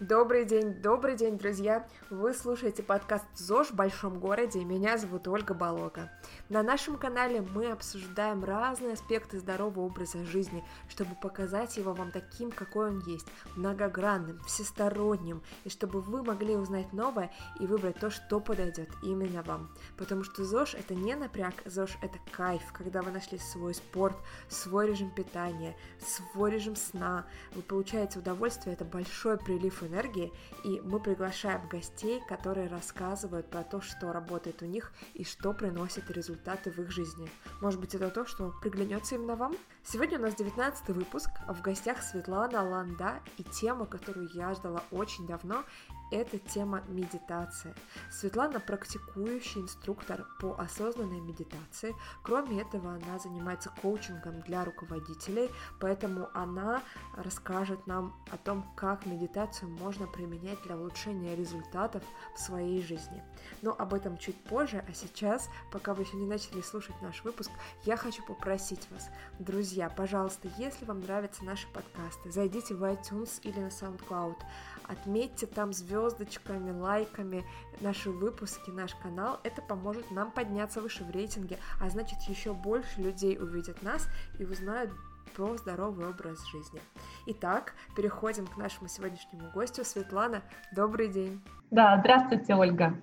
Добрый день, добрый день, друзья! Вы слушаете подкаст ЗОЖ в большом городе, меня зовут Ольга Болока. На нашем канале мы обсуждаем разные аспекты здорового образа жизни, чтобы показать его вам таким, какой он есть, многогранным, всесторонним, и чтобы вы могли узнать новое и выбрать то, что подойдет именно вам. Потому что ЗОЖ это не напряг, ЗОЖ это кайф, когда вы нашли свой спорт, свой режим питания, свой режим сна, вы получаете удовольствие, это большой прилив энергии, и мы приглашаем гостей, которые рассказывают про то, что работает у них и что приносит результаты в их жизни. Может быть, это то, что приглянется именно вам? Сегодня у нас 19 выпуск, а в гостях Светлана Ланда, и тема, которую я ждала очень давно, это тема медитации. Светлана практикующий инструктор по осознанной медитации. Кроме этого, она занимается коучингом для руководителей, поэтому она расскажет нам о том, как медитацию можно применять для улучшения результатов в своей жизни. Но об этом чуть позже, а сейчас, пока вы еще не начали слушать наш выпуск, я хочу попросить вас, друзья, пожалуйста, если вам нравятся наши подкасты, зайдите в iTunes или на SoundCloud, отметьте там звездочками, лайками наши выпуски, наш канал. Это поможет нам подняться выше в рейтинге, а значит еще больше людей увидят нас и узнают про здоровый образ жизни. Итак, переходим к нашему сегодняшнему гостю. Светлана, добрый день. Да, здравствуйте, Ольга.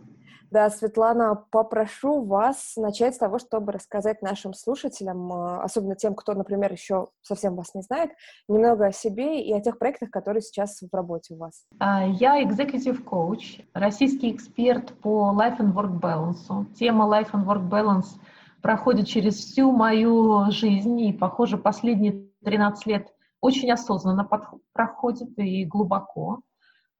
Да, Светлана, попрошу вас начать с того, чтобы рассказать нашим слушателям, э, особенно тем, кто, например, еще совсем вас не знает, немного о себе и о тех проектах, которые сейчас в работе у вас. А, я executive coach, российский эксперт по life and work balance. Тема life and work balance проходит через всю мою жизнь, и, похоже, последние 13 лет очень осознанно проходит и глубоко.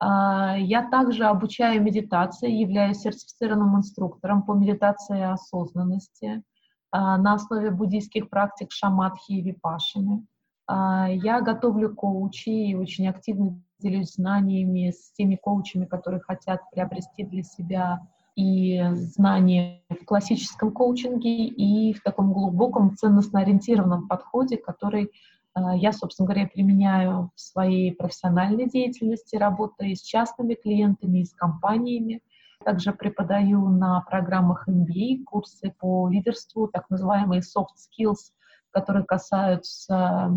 А, я также обучаю медитации, являюсь сертифицированным инструктором по медитации осознанности а, на основе буддийских практик шаматхи и випашины. А, я готовлю коучи и очень активно делюсь знаниями с теми коучами, которые хотят приобрести для себя и знания в классическом коучинге, и в таком глубоком ценностно-ориентированном подходе, который я, собственно говоря, применяю в своей профессиональной деятельности, работая с частными клиентами, и с компаниями. Также преподаю на программах MBA курсы по лидерству, так называемые soft skills, которые касаются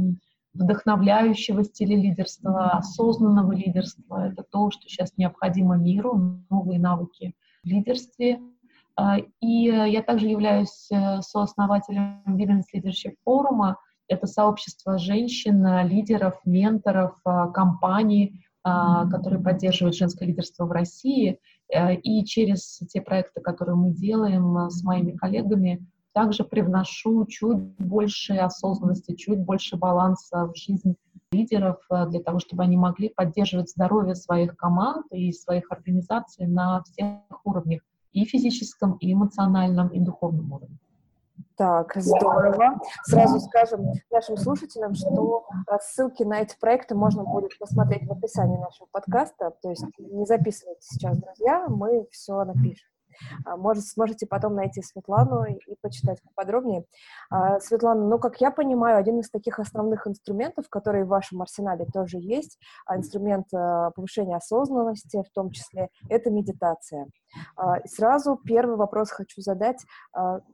вдохновляющего стиля лидерства, осознанного лидерства. Это то, что сейчас необходимо миру, новые навыки в лидерстве. А, и я также являюсь э, сооснователем Women's Leadership форума, это сообщество женщин, лидеров, менторов, а, компаний, а, которые поддерживают женское лидерство в России. Э, и через те проекты, которые мы делаем с моими коллегами, также привношу чуть больше осознанности, чуть больше баланса в жизнь лидеров для того, чтобы они могли поддерживать здоровье своих команд и своих организаций на всех уровнях, и физическом, и эмоциональном, и духовном уровне. Так, здорово. Сразу скажем нашим слушателям, что ссылки на эти проекты можно будет посмотреть в описании нашего подкаста. То есть не записывайте сейчас, друзья, мы все напишем. А, может, сможете потом найти Светлану и почитать поподробнее. А, Светлана, ну, как я понимаю, один из таких основных инструментов, которые в вашем арсенале тоже есть, а, инструмент повышения осознанности в том числе, это медитация. Сразу первый вопрос хочу задать.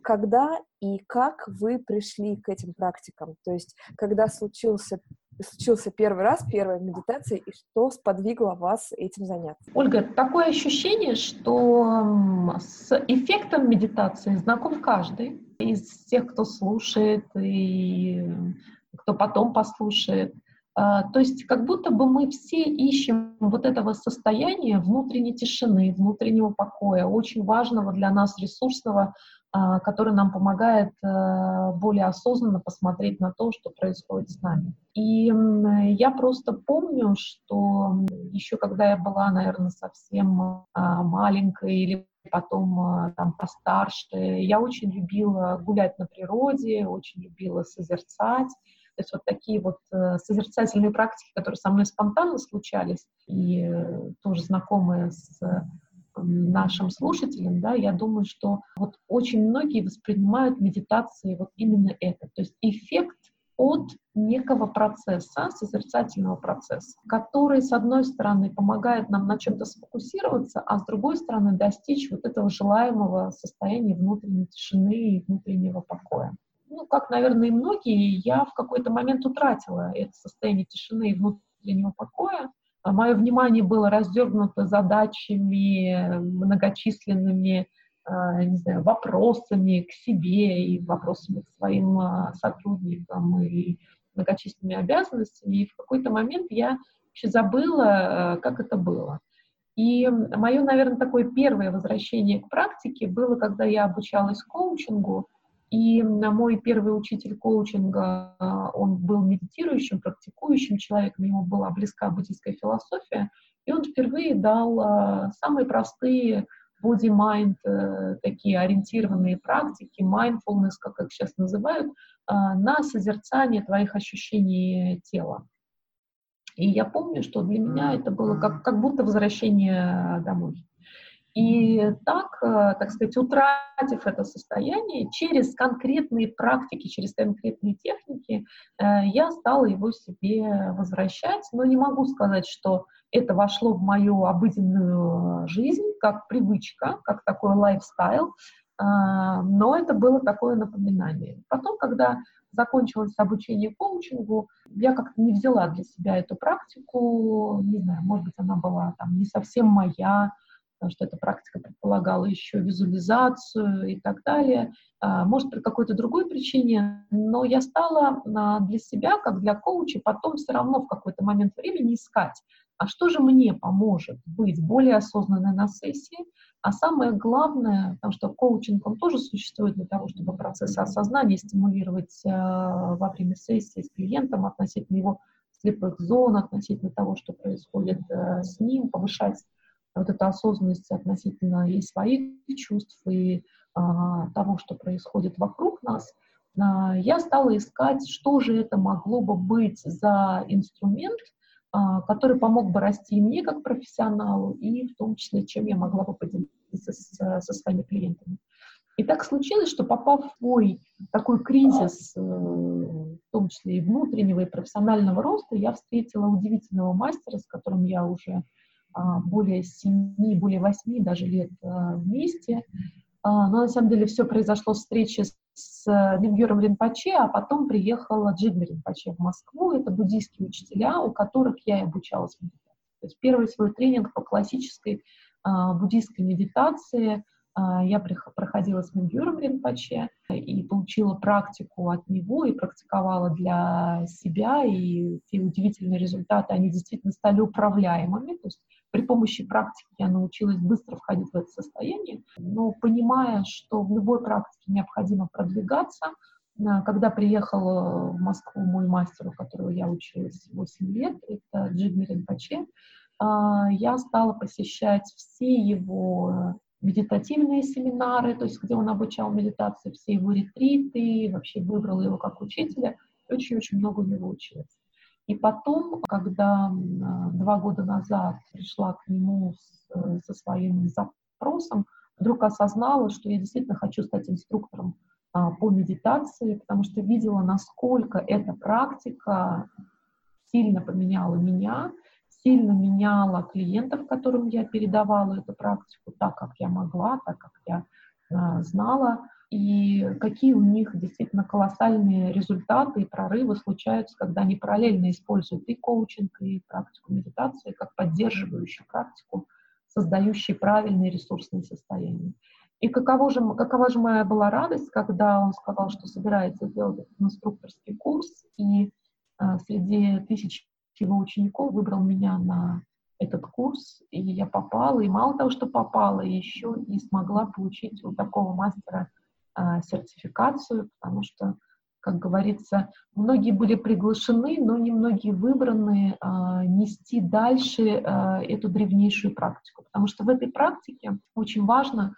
Когда и как вы пришли к этим практикам? То есть, когда случился случился первый раз, первая медитация, и что сподвигло вас этим заняться? Ольга, такое ощущение, что с эффектом медитации знаком каждый из тех, кто слушает и кто потом послушает. А, то есть как будто бы мы все ищем вот этого состояния внутренней тишины, внутреннего покоя, очень важного для нас ресурсного, который нам помогает э, более осознанно посмотреть на то, что происходит с нами. И я просто помню, что еще когда я была, наверное, совсем а, маленькой или потом а, там постарше, я очень любила гулять на природе, очень любила созерцать. То есть вот такие вот э, созерцательные практики, которые со мной спонтанно случались, и э, тоже знакомые с нашим слушателям, да, я думаю, что вот очень многие воспринимают медитации вот именно это. То есть эффект от некого процесса, созерцательного процесса, который, с одной стороны, помогает нам на чем-то сфокусироваться, а с другой стороны, достичь вот этого желаемого состояния внутренней тишины и внутреннего покоя. Ну, как, наверное, и многие, я в какой-то момент утратила это состояние тишины и внутреннего покоя. А Мое внимание было раздернуто задачами многочисленными, а, не знаю, вопросами к себе и вопросами к своим а, сотрудникам и многочисленными обязанностями. И в какой-то момент я вообще забыла, как это было. И мое, наверное, такое первое возвращение к практике было, когда я обучалась коучингу, и мой первый учитель коучинга, он был медитирующим, практикующим человеком, ему была близка буддийская философия, и он впервые дал самые простые body-mind, э, такие ориентированные практики, mindfulness, как их сейчас называют, на созерцание твоих ощущений тела. И я помню, что для меня это было как, как будто возвращение домой. И так, э, так сказать, утратив это состояние, через конкретные практики, через конкретные техники, э, я стала его себе возвращать. Но не могу сказать, что это вошло в мою обыденную жизнь, как привычка, как такой лайфстайл, э, но это было такое напоминание. Потом, когда закончилось обучение коучингу, я как-то не взяла для себя эту практику, не знаю, может быть, она была там не совсем моя, потому что эта практика предполагала еще визуализацию и так далее. А, может, по какой-то другой причине, но я стала а, для себя, как для коуча, потом все равно в какой-то момент времени искать, а что же мне поможет быть более осознанной на сессии, а самое главное, потому что коучинг, он тоже существует для того, чтобы процесс осознания стимулировать э, во время сессии с клиентом относительно его слепых зон, относительно того, что происходит э, с ним, повышать вот эта осознанность относительно и своих чувств, и а, того, что происходит вокруг нас, а, я стала искать, что же это могло бы быть за инструмент, а, который помог бы расти и мне как профессионалу, и в том числе, чем я могла бы поделиться с, со своими клиентами. И так случилось, что попав в свой такой кризис, э, в том числе и внутреннего, и профессионального роста, я встретила удивительного мастера, с которым я уже более семи, более восьми даже лет а, вместе. А, но на самом деле все произошло встречи с Мингером Ринпоче, а потом приехала Джигми Ринпоче в Москву. Это буддийские учителя, у которых я и обучалась медитации. То есть первый свой тренинг по классической буддийской медитации я проходила с Мингюром Ринпоче и получила практику от него и практиковала для себя, и те удивительные результаты, они действительно стали управляемыми, то есть при помощи практики я научилась быстро входить в это состояние, но понимая, что в любой практике необходимо продвигаться, э, когда приехал в Москву мой мастер, у которого я училась 8 лет, это Джигми Ринпоче, э, я стала посещать все его медитативные семинары, то есть где он обучал медитации, все его ретриты, вообще выбрала его как учителя, очень-очень много у него училась. И потом, когда два года назад пришла к нему с, со своим запросом, вдруг осознала, что я действительно хочу стать инструктором а, по медитации, потому что видела, насколько эта практика сильно поменяла меня, сильно меняла клиентов, которым я передавала эту практику так, как я могла, так, как я а, знала и какие у них действительно колоссальные результаты и прорывы случаются, когда они параллельно используют и коучинг, и практику медитации как поддерживающую практику, создающую правильные ресурсные состояния. И каково же, какова же моя была радость, когда он сказал, что собирается сделать этот инструкторский курс, и а, среди тысяч его учеников выбрал меня на этот курс, и я попала, и мало того, что попала, еще и смогла получить у такого мастера сертификацию, потому что, как говорится, многие были приглашены, но немногие выбраны а, нести дальше а, эту древнейшую практику, потому что в этой практике очень важно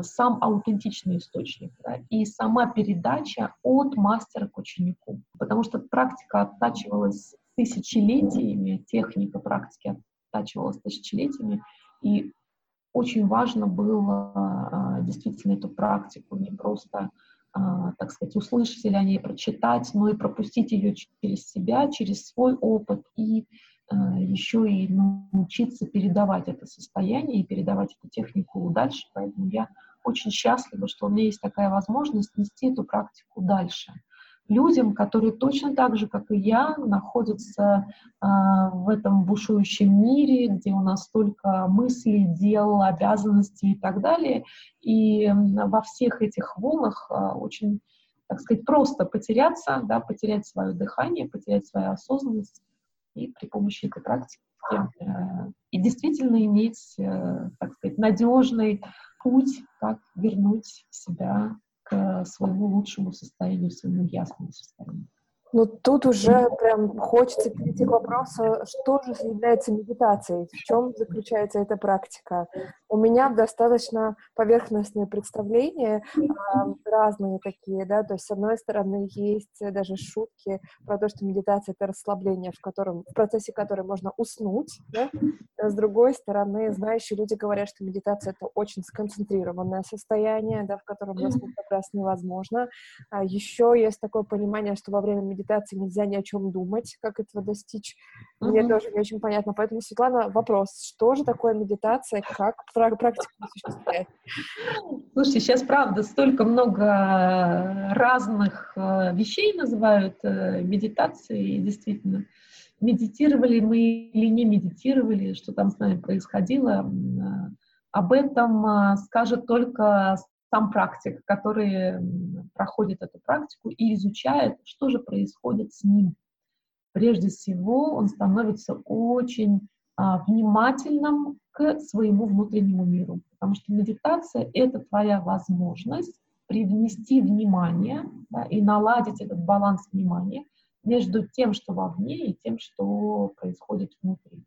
сам аутентичный источник да, и сама передача от мастера к ученику, потому что практика оттачивалась тысячелетиями, техника практики оттачивалась тысячелетиями, и очень важно было а, действительно эту практику не просто а, так сказать, услышать или о ней прочитать, но и пропустить ее через себя, через свой опыт и а, еще и научиться передавать это состояние и передавать эту технику дальше. Поэтому я очень счастлива, что у меня есть такая возможность нести эту практику дальше людям, которые точно так же, как и я, находятся э, в этом бушующем мире, где у нас столько мыслей, дел, обязанностей и так далее. И во всех этих волнах э, очень, так сказать, просто потеряться, да, потерять свое дыхание, потерять свою осознанность и при помощи этой практики э, и действительно иметь, э, так сказать, надежный путь, как вернуть себя к своему лучшему состоянию, своему ясному состоянию. Ну, тут уже прям хочется перейти к вопросу, что же является медитацией, в чем заключается эта практика. У меня достаточно поверхностные представления, разные такие, да, то есть, с одной стороны, есть даже шутки про то, что медитация — это расслабление, в котором, в процессе которой можно уснуть, да? с другой стороны, знающие люди говорят, что медитация — это очень сконцентрированное состояние, да, в котором заснуть как раз невозможно. А еще есть такое понимание, что во время медитации нельзя ни о чем думать, как этого достичь. Мне mm-hmm. тоже не очень понятно. Поэтому, Светлана, вопрос, что же такое медитация, как практика осуществляет? Слушайте, сейчас, правда, столько много разных э, вещей называют э, медитацией, действительно. Медитировали мы или не медитировали, что там с нами происходило, э, об этом скажет только сам практик, который проходит эту практику и изучает, что же происходит с ним. Прежде всего, он становится очень а, внимательным к своему внутреннему миру, потому что медитация — это твоя возможность привнести внимание да, и наладить этот баланс внимания между тем, что вовне, и тем, что происходит внутри.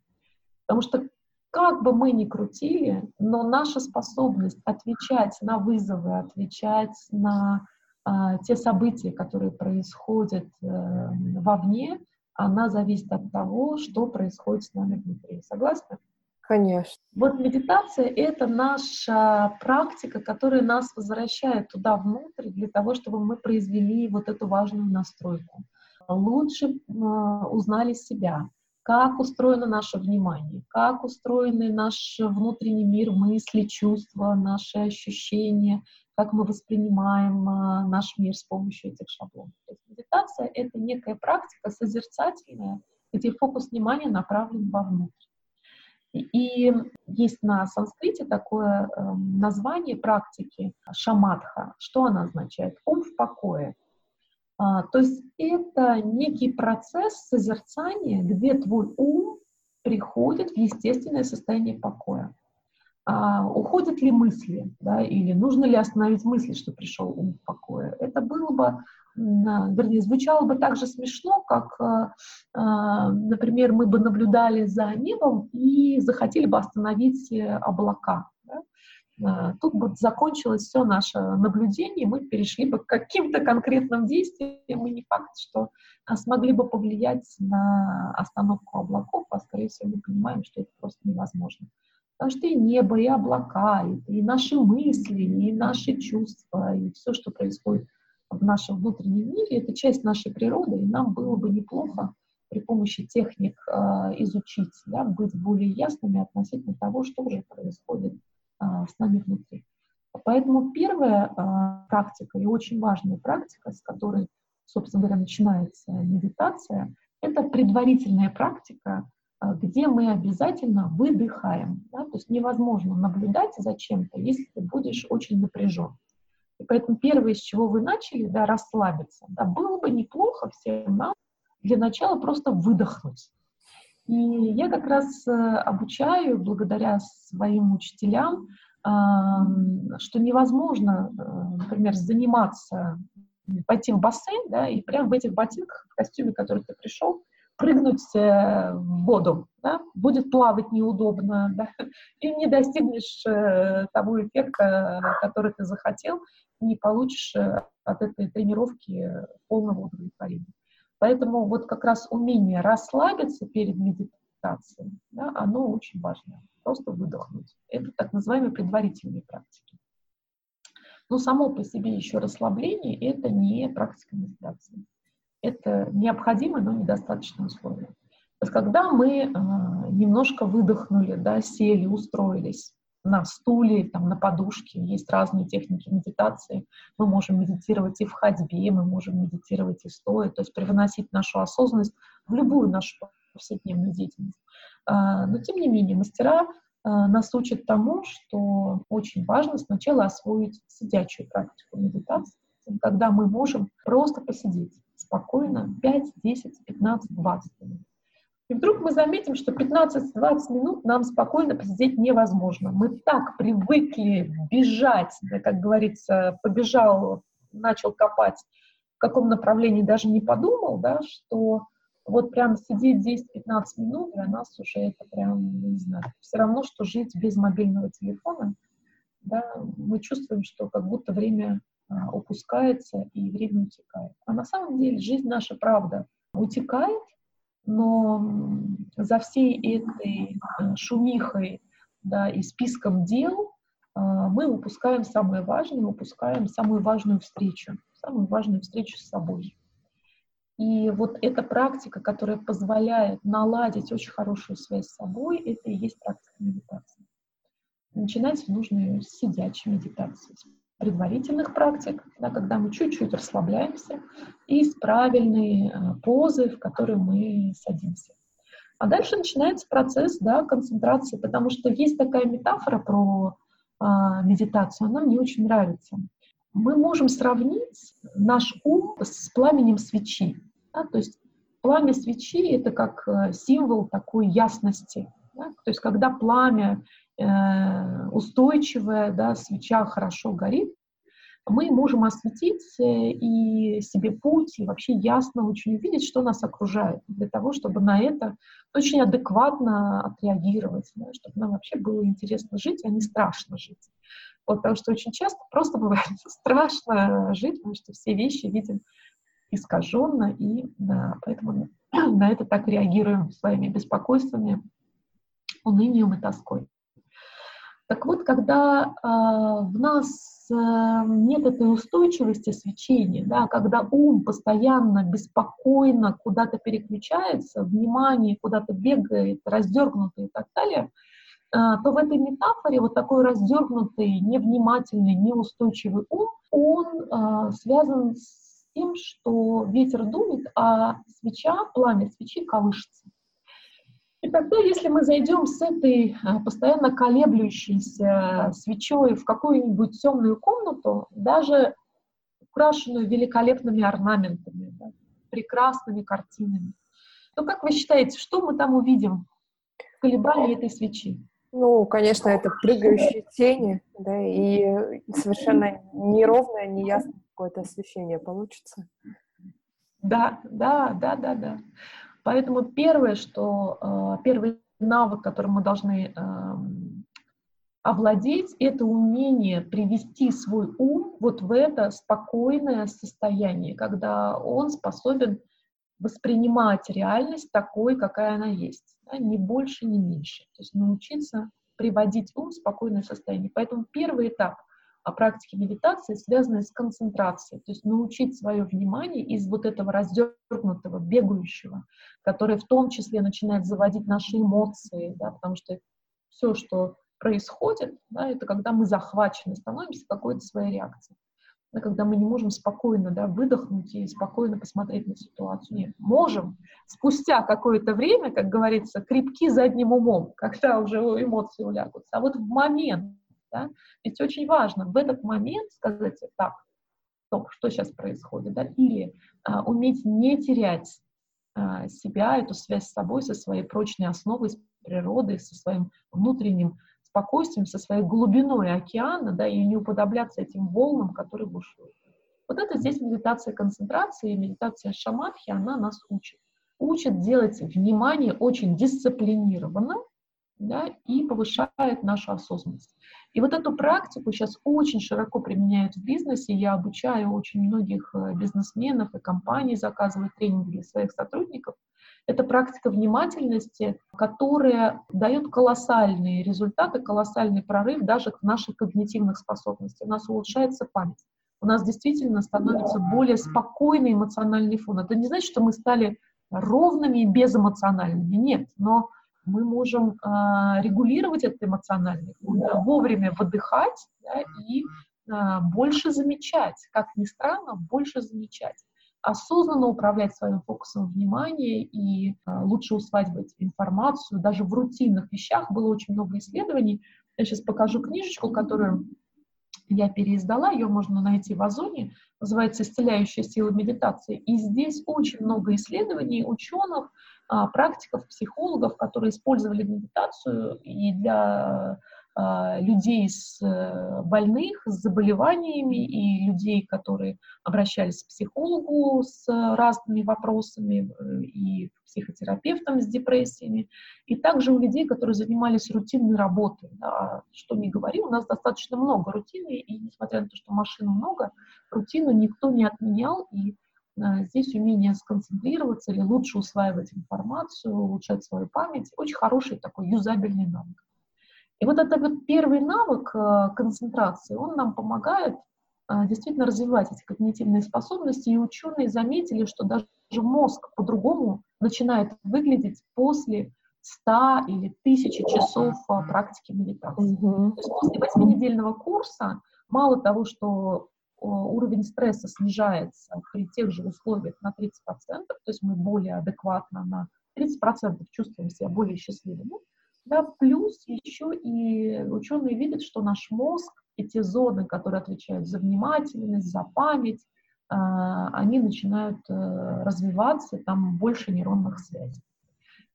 Потому что как бы мы ни крутили, но наша способность отвечать на вызовы, отвечать на э, те события, которые происходят э, вовне, она зависит от того, что происходит с нами внутри. Согласны? Конечно. Вот медитация — это наша практика, которая нас возвращает туда внутрь для того, чтобы мы произвели вот эту важную настройку. Лучше э, узнали себя, как устроено наше внимание, как устроены наш внутренний мир, мысли, чувства, наши ощущения, как мы воспринимаем а, наш мир с помощью этих шаблонов. То есть медитация — это некая практика созерцательная, где фокус внимания направлен вовнутрь. И есть на санскрите такое э, название практики шаматха. Что она означает? Ум в покое. А, то есть это некий процесс созерцания, где твой ум приходит в естественное состояние покоя. А, уходят ли мысли, да, или нужно ли остановить мысли, что пришел ум в покое? Это было бы, вернее, звучало бы так же смешно, как, а, а, например, мы бы наблюдали за небом и захотели бы остановить э, облака. А, тут бы закончилось все наше наблюдение, мы перешли бы к каким-то конкретным действиям, и не факт, что а, смогли бы повлиять на остановку облаков, а скорее всего мы понимаем, что это просто невозможно. Потому что и небо, и облака, и, и наши мысли, и наши чувства, и все, что происходит в нашем внутреннем мире, это часть нашей природы, и нам было бы неплохо при помощи техник э, изучить, да, быть более ясными относительно того, что же происходит с нами внутри. Поэтому первая а, практика и очень важная практика, с которой, собственно говоря, начинается медитация, это предварительная практика, а, где мы обязательно выдыхаем. Да? То есть невозможно наблюдать за чем-то, если ты будешь очень напряжен. И поэтому первое, с чего вы начали, да, расслабиться. Да, было бы неплохо всем нам для начала просто выдохнуть. И я как раз э, обучаю, благодаря своим учителям, что невозможно, э, например, заниматься, пойти в бассейн, да, и прямо в этих ботинках, в костюме, в который ты пришел, прыгнуть э, в воду, да, будет плавать неудобно, да, и не достигнешь того эффекта, который ты захотел, не получишь от этой тренировки полного удовлетворения. Поэтому вот как раз умение расслабиться перед медитацией, да, оно очень важно. Просто выдохнуть. Это так называемые предварительные практики. Но само по себе еще расслабление – это не практика медитации. Это необходимое, но недостаточное условие. То есть когда мы э, немножко выдохнули, да, сели, устроились на стуле, там, на подушке, есть разные техники медитации. Мы можем медитировать и в ходьбе, мы можем медитировать и стоя, то есть привносить нашу осознанность в любую нашу повседневную деятельность. Э, но тем не менее, мастера Э, нас учат тому, что очень важно сначала освоить сидячую практику медитации, когда мы можем просто посидеть спокойно 5, 10, 15, 20 минут. И вдруг мы заметим, что 15-20 минут нам спокойно посидеть невозможно. Мы так привыкли бежать, да, как говорится, побежал, начал копать, в каком направлении даже не подумал, да, что вот прям сидеть 10-15 минут для нас уже это прям, не знаю, все равно, что жить без мобильного телефона. Да, мы чувствуем, что как будто время а, упускается и время утекает. А на самом деле жизнь наша, правда, утекает, но за всей этой а, шумихой да, и списком дел а, мы упускаем самое важное, упускаем самую важную встречу, самую важную встречу с собой. И вот эта практика, которая позволяет наладить очень хорошую связь с собой, это и есть практика медитации. Начинать нужно с сидячей медитации, с предварительных практик, да, когда мы чуть-чуть расслабляемся, и с правильной э, позы, в которой мы садимся. А дальше начинается процесс да, концентрации, потому что есть такая метафора про э, медитацию, она мне очень нравится. Мы можем сравнить наш ум с пламенем свечи. Да? То есть пламя свечи — это как э, символ такой ясности. Да? То есть когда пламя э, устойчивое, да, свеча хорошо горит, мы можем осветить э, и себе путь, и вообще ясно очень увидеть, что нас окружает, для того, чтобы на это очень адекватно отреагировать, да, чтобы нам вообще было интересно жить, а не страшно жить. Вот, потому что очень часто просто бывает страшно жить, потому что все вещи видим искаженно, и да, поэтому на это так реагируем своими беспокойствами, унынием и тоской. Так вот, когда э, в нас э, нет этой устойчивости свечения, да, когда ум постоянно, беспокойно куда-то переключается, внимание куда-то бегает, раздергнутый и так далее, э, то в этой метафоре вот такой раздергнутый, невнимательный, неустойчивый ум, он э, связан с тем, что ветер дует, а свеча, пламя свечи колышется. И тогда, если мы зайдем с этой а, постоянно колеблющейся свечой в какую-нибудь темную комнату, даже украшенную великолепными орнаментами, да, прекрасными картинами, то как вы считаете, что мы там увидим в колебании этой свечи? Ну, конечно, это прыгающие тени, да, и совершенно неровное, неясное какое-то освещение получится. Да, да, да, да, да. Поэтому первое, что э, первый навык, которым мы должны э, овладеть, это умение привести свой ум вот в это спокойное состояние, когда он способен воспринимать реальность такой, какая она есть да, ни больше, ни меньше. То есть научиться приводить ум в спокойное состояние. Поэтому первый этап о практике медитации, связанный с концентрацией, то есть научить свое внимание из вот этого раздернутого, бегающего, которое в том числе начинает заводить наши эмоции, да, потому что все, что происходит, да, это когда мы захвачены становимся какой-то своей реакцией да, когда мы не можем спокойно да, выдохнуть и спокойно посмотреть на ситуацию. Нет, можем спустя какое-то время, как говорится, крепки задним умом, когда уже эмоции улягутся. А вот в момент, да, ведь очень важно в этот момент сказать так, стоп, что сейчас происходит, да, или а, уметь не терять а, себя, эту связь с собой, со своей прочной основой, с природой, со своим внутренним спокойствием, со своей глубиной океана, да, и не уподобляться этим волнам, которые бушуют. Вот это здесь медитация концентрации, медитация шаматхи, она нас учит. Учит делать внимание очень дисциплинированно, да, и повышает нашу осознанность. И вот эту практику сейчас очень широко применяют в бизнесе. Я обучаю очень многих э, бизнесменов и компаний, заказываю тренинги для своих сотрудников. Это практика внимательности, которая дает колоссальные результаты, колоссальный прорыв даже в наших когнитивных способностях. У нас улучшается память. У нас действительно становится более спокойный эмоциональный фон. Это не значит, что мы стали ровными и безэмоциональными. Нет, но мы можем э, регулировать этот эмоциональный фон, да, вовремя выдыхать да, и э, больше замечать. Как ни странно, больше замечать. Осознанно управлять своим фокусом внимания и э, лучше усваивать информацию. Даже в рутинных вещах было очень много исследований. Я сейчас покажу книжечку, которую я переиздала, ее можно найти в Озоне, называется «Исцеляющая сила медитации». И здесь очень много исследований ученых, практиков, психологов, которые использовали медитацию и для а, людей с э, больных, с заболеваниями и людей, которые обращались к психологу с разными вопросами э, и к психотерапевтам с депрессиями, и также у людей, которые занимались рутинной работой. Да, что не говори, у нас достаточно много рутины, и несмотря на то, что машин много, рутину никто не отменял, и а, здесь умение сконцентрироваться или лучше усваивать информацию, улучшать свою память, очень хороший такой юзабельный навык. И вот этот вот первый навык а, концентрации, он нам помогает а, действительно развивать эти когнитивные способности, и ученые заметили, что даже мозг по-другому начинает выглядеть после 100 или 1000 часов практики медитации. Mm-hmm. То есть после восьминедельного курса мало того, что уровень стресса снижается при тех же условиях на 30%, то есть мы более адекватно на 30% чувствуем себя более счастливыми. Да, плюс еще и ученые видят, что наш мозг, эти зоны, которые отвечают за внимательность, за память, а, они начинают э, развиваться, там больше нейронных связей.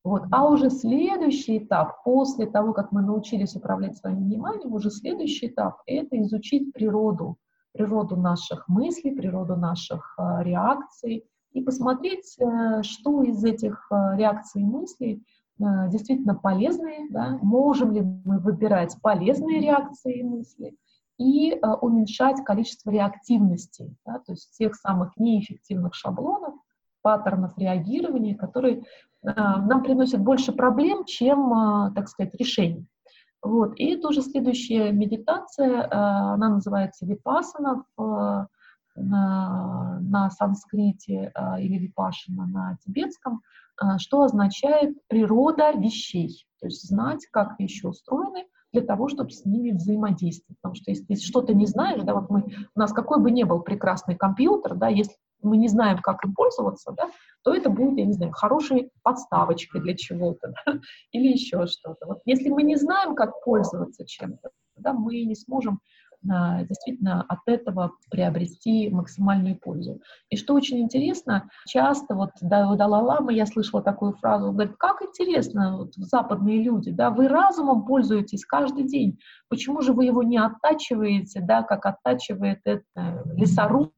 Вот. А уже следующий этап, после того, как мы научились управлять своим вниманием, уже следующий этап – это изучить природу природу наших мыслей, природу наших э, реакций и посмотреть, э, что из этих э, реакций и мыслей действительно полезные, да, можем ли мы выбирать полезные реакции и мысли, и уменьшать количество реактивности, да, то есть тех самых неэффективных шаблонов, паттернов реагирования, которые нам приносят больше проблем, чем, так сказать, решений. Вот. И это уже следующая медитация, э, она называется випасана в, на, на санскрите э, или випашина на тибетском, э, что означает природа вещей, то есть знать, как вещи устроены, для того, чтобы с ними взаимодействовать. Потому что если ты что-то не знаешь, да, вот мы, у нас какой бы ни был прекрасный компьютер, да, если мы не знаем, как им пользоваться, да, то это будет, я не знаю, хорошей подставочкой для чего-то да, или еще что-то. Вот если мы не знаем, как пользоваться чем-то, да, мы не сможем а, действительно от этого приобрести максимальную пользу. И что очень интересно, часто вот да, у Далай-Ламы я слышала такую фразу, он говорит, как интересно, вот, западные люди, да, вы разумом пользуетесь каждый день, почему же вы его не оттачиваете, да, как оттачивает это лесоруб,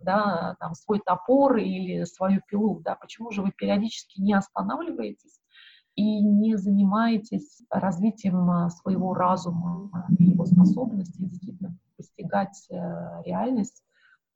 да, там, свой топор или свою пилу, да, почему же вы периодически не останавливаетесь и не занимаетесь развитием а, своего разума, его способности действительно постигать э, реальность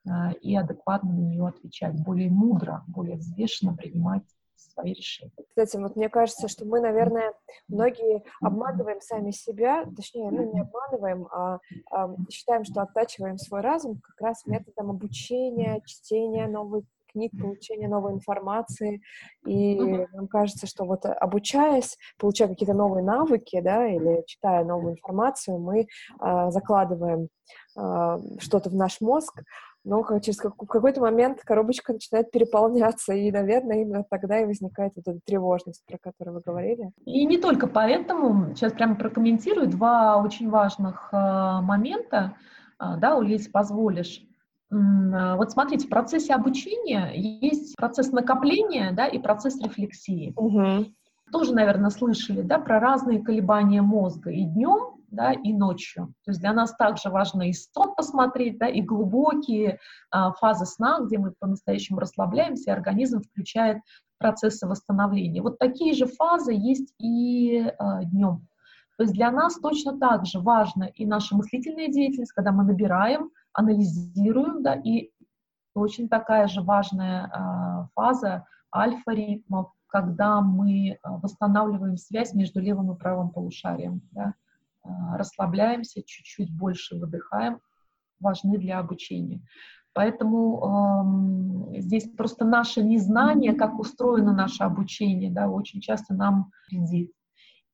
а, и адекватно на нее отвечать, более мудро, более взвешенно принимать свои решения. Кстати, вот мне кажется, что мы, наверное, многие обманываем сами себя, точнее, ну не обманываем, а, а считаем, что оттачиваем свой разум как раз методом обучения, чтения новых книг, получения новой информации, и mm-hmm. нам кажется, что вот обучаясь, получая какие-то новые навыки, да, или читая новую информацию, мы э, закладываем э, что-то в наш мозг, но через как, в какой-то момент коробочка начинает переполняться, и, наверное, именно тогда и возникает вот эта тревожность, про которую вы говорили. И не только поэтому, сейчас прямо прокомментирую два очень важных э, момента, э, да, если позволишь. Э, вот смотрите, в процессе обучения есть процесс накопления, да, и процесс рефлексии. Угу. Тоже, наверное, слышали, да, про разные колебания мозга и днем, да, и ночью. То есть для нас также важно и сон посмотреть, да, и глубокие а, фазы сна, где мы по-настоящему расслабляемся, и организм включает процессы восстановления. Вот такие же фазы есть и а, днем. То есть для нас точно так же важна и наша мыслительная деятельность, когда мы набираем, анализируем, да, и очень такая же важная э, фаза альфа-ритмов, когда мы восстанавливаем связь между левым и правым полушарием, да, расслабляемся, чуть-чуть больше выдыхаем, важны для обучения. Поэтому э, здесь просто наше незнание, как устроено наше обучение, да, очень часто нам вредит.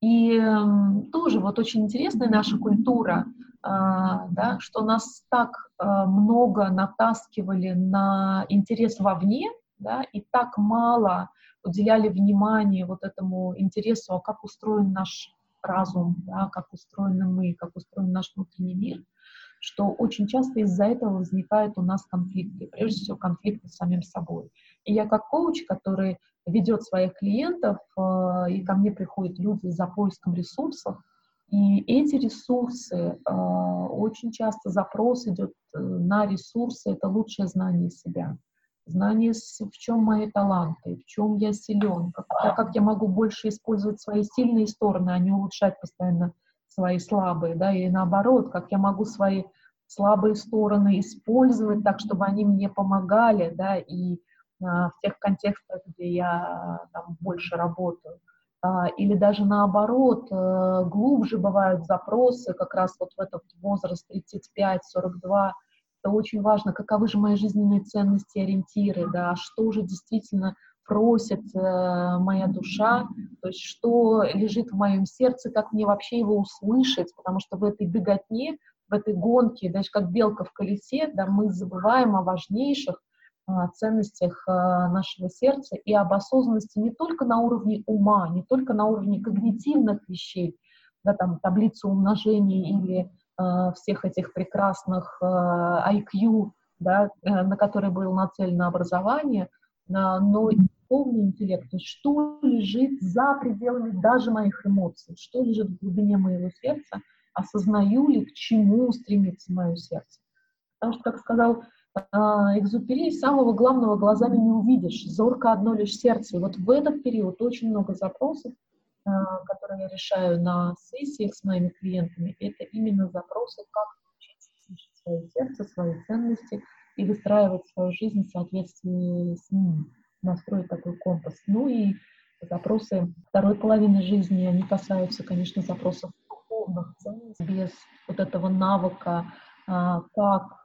И э, тоже вот очень интересная наша культура, э, да, что нас так э, много натаскивали на интерес вовне, да, и так мало уделяли внимание вот этому интересу, а как устроен наш разум, да, как устроены мы, как устроен наш внутренний мир – что очень часто из-за этого возникают у нас конфликты, прежде всего конфликты с самим собой. И я как коуч, который ведет своих клиентов, э, и ко мне приходят люди за поиском ресурсов, и эти ресурсы, э, очень часто запрос идет э, на ресурсы, это лучшее знание себя. Знание, в чем мои таланты, в чем я силен, как, как я могу больше использовать свои сильные стороны, а не улучшать постоянно свои слабые, да, и наоборот, как я могу свои слабые стороны использовать так, чтобы они мне помогали, да, и а, в тех контекстах, где я там больше работаю. А, или даже наоборот, а, глубже бывают запросы, как раз вот в этот возраст 35-42, это очень важно, каковы же мои жизненные ценности, ориентиры, да, что же действительно просит э, моя душа, то есть что лежит в моем сердце, как мне вообще его услышать, потому что в этой беготне, в этой гонке, даже как белка в колесе, да, мы забываем о важнейших э, ценностях э, нашего сердца и об осознанности не только на уровне ума, не только на уровне когнитивных вещей, да, там таблицу умножения или всех этих прекрасных э, IQ, да, э, на которые было нацелено образование, но и полный интеллект, то есть что лежит за пределами даже моих эмоций, что лежит в глубине моего сердца, осознаю ли, к чему стремится мое сердце. Потому что, как сказал Экзупери, самого главного глазами не увидишь, зорко одно лишь сердце. И вот в этот период очень много запросов, которые я решаю на сессиях с моими клиентами, это именно запросы, как научиться слышать свое сердце, свои ценности и выстраивать свою жизнь в соответствии с ними настроить такой компас. Ну и запросы второй половины жизни, они касаются, конечно, запросов духовных ценностей, без вот этого навыка, а, как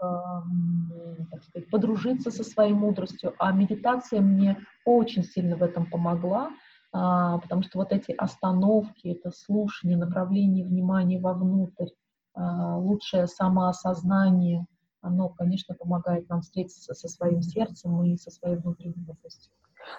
так сказать, подружиться со своей мудростью. А медитация мне очень сильно в этом помогла, потому что вот эти остановки, это слушание, направление внимания вовнутрь, а, лучшее самоосознание – оно, конечно, помогает нам встретиться со своим сердцем и со своей внутренней мудростью.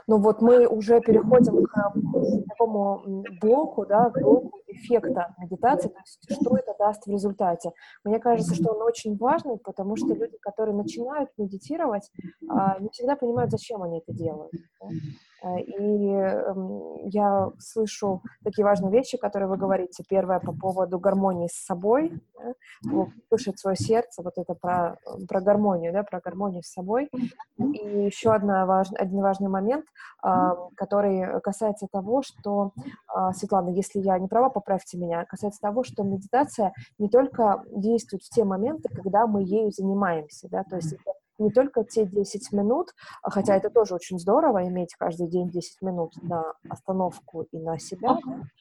Ну вот мы уже переходим к такому блоку, да, блоку эффекта медитации, то есть что это даст в результате. Мне кажется, что он очень важный, потому что люди, которые начинают медитировать, а, не всегда понимают, зачем они это делают. Да? Э, и эм, я слышу такие важные вещи, которые вы говорите. Первое по поводу гармонии с собой, да, слышать свое сердце, вот это про, про гармонию, да, про гармонию с собой. И еще одна важ, один важный момент, который касается того, что, а, Светлана, если я не права, поправьте меня, касается того, что медитация не только действует в те моменты, когда мы ею занимаемся, да, то есть это не только те 10 минут, а хотя это тоже очень здорово, иметь каждый день 10 минут на остановку и на себя,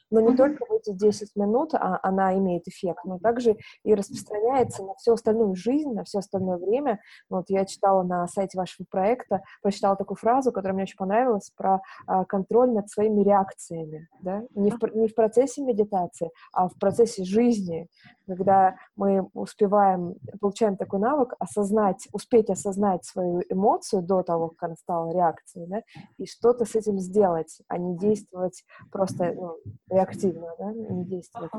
но не только в эти 10 минут а она имеет эффект, но также и распространяется на всю остальную жизнь, на все остальное время. Вот я читала на сайте вашего проекта, прочитала такую фразу, которая мне очень понравилась, про а, контроль над своими реакциями, да? не, в, не в процессе медитации, а в процессе жизни, когда мы успеваем, получаем такой навык осознать, успеть осознать свою эмоцию до того, как она стала реакцией, да, и что-то с этим сделать, а не действовать просто ну, реактивно, да, не действовать.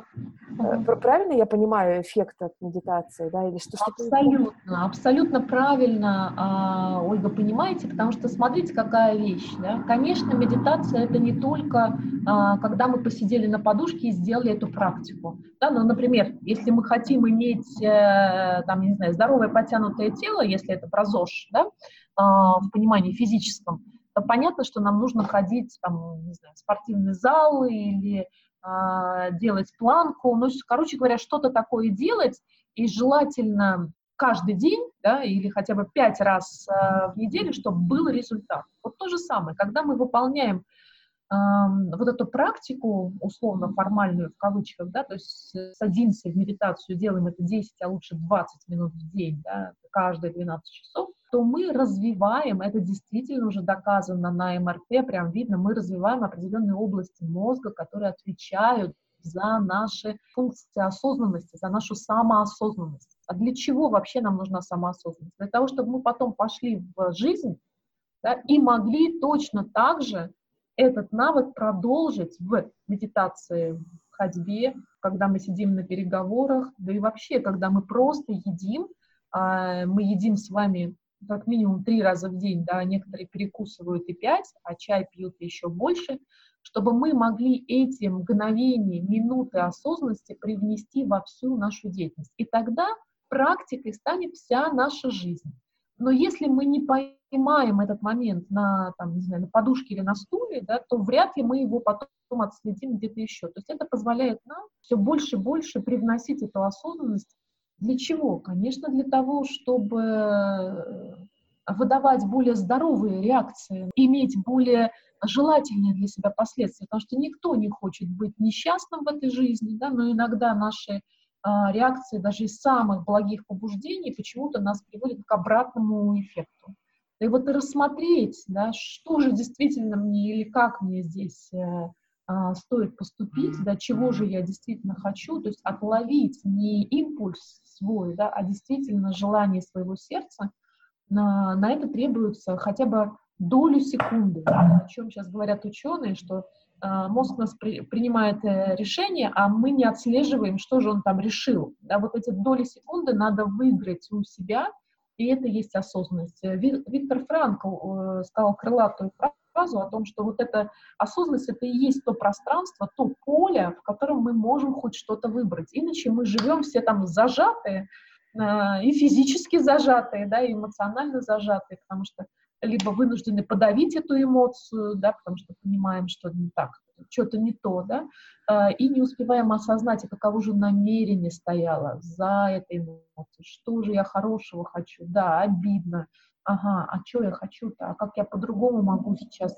Uh-huh. Правильно я понимаю эффект от медитации, да, или что? Абсолютно, абсолютно правильно, а, Ольга, понимаете, потому что смотрите, какая вещь, да, конечно, медитация это не только, а, когда мы посидели на подушке и сделали эту практику, да, но, например, если мы хотим иметь, э, там, не знаю, здоровое подтянутое тело, если это про ЗОЖ, да, а, в понимании физическом, то понятно, что нам нужно ходить там, не знаю, в спортивный зал или а, делать планку, ну, короче говоря, что-то такое делать, и желательно каждый день, да, или хотя бы пять раз э, в неделю, чтобы был результат. Вот то же самое, когда мы выполняем вот эту практику, условно формальную в кавычках, да, то есть садимся в медитацию, делаем это 10, а лучше 20 минут в день, да, каждые 12 часов, то мы развиваем, это действительно уже доказано на МРТ, прям видно, мы развиваем определенные области мозга, которые отвечают за наши функции осознанности, за нашу самоосознанность. А для чего вообще нам нужна самоосознанность? Для того, чтобы мы потом пошли в жизнь да, и могли точно так же этот навык продолжить в медитации, в ходьбе, когда мы сидим на переговорах, да и вообще, когда мы просто едим, а, мы едим с вами как минимум три раза в день, да, некоторые перекусывают и пять, а чай пьют еще больше, чтобы мы могли эти мгновения, минуты осознанности привнести во всю нашу деятельность. И тогда практикой станет вся наша жизнь. Но если мы не поймаем этот момент на, там, не знаю, на подушке или на стуле, да, то вряд ли мы его потом отследим где-то еще. То есть это позволяет нам все больше и больше привносить эту осознанность для чего? Конечно, для того, чтобы э, выдавать более здоровые реакции, иметь более желательные для себя последствия, потому что никто не хочет быть несчастным в этой жизни, да, но иногда наши реакции даже из самых благих побуждений почему-то нас приводят к обратному эффекту. И вот и рассмотреть, да, что же действительно мне или как мне здесь э, а, стоит поступить, да, чего же я действительно хочу, то есть отловить не импульс свой, да, а действительно желание своего сердца, на, на это требуется хотя бы долю секунды, о чем сейчас говорят ученые, что мозг у нас при, принимает э, решение, а мы не отслеживаем, что же он там решил. Да, вот эти доли секунды надо выиграть у себя, и это есть осознанность. Виктор Франкл э, сказал крылатую фразу, о том, что вот эта осознанность — это и есть то пространство, то поле, в котором мы можем хоть что-то выбрать. Иначе мы живем все там зажатые, э, и физически зажатые, да, и эмоционально зажатые, потому что либо вынуждены подавить эту эмоцию, да, потому что понимаем, что не так, что-то не то, да, э, и не успеваем осознать, а каково же намерение стояло за этой эмоцией, что же я хорошего хочу, да, обидно, ага, а что я хочу-то, а как я по-другому могу сейчас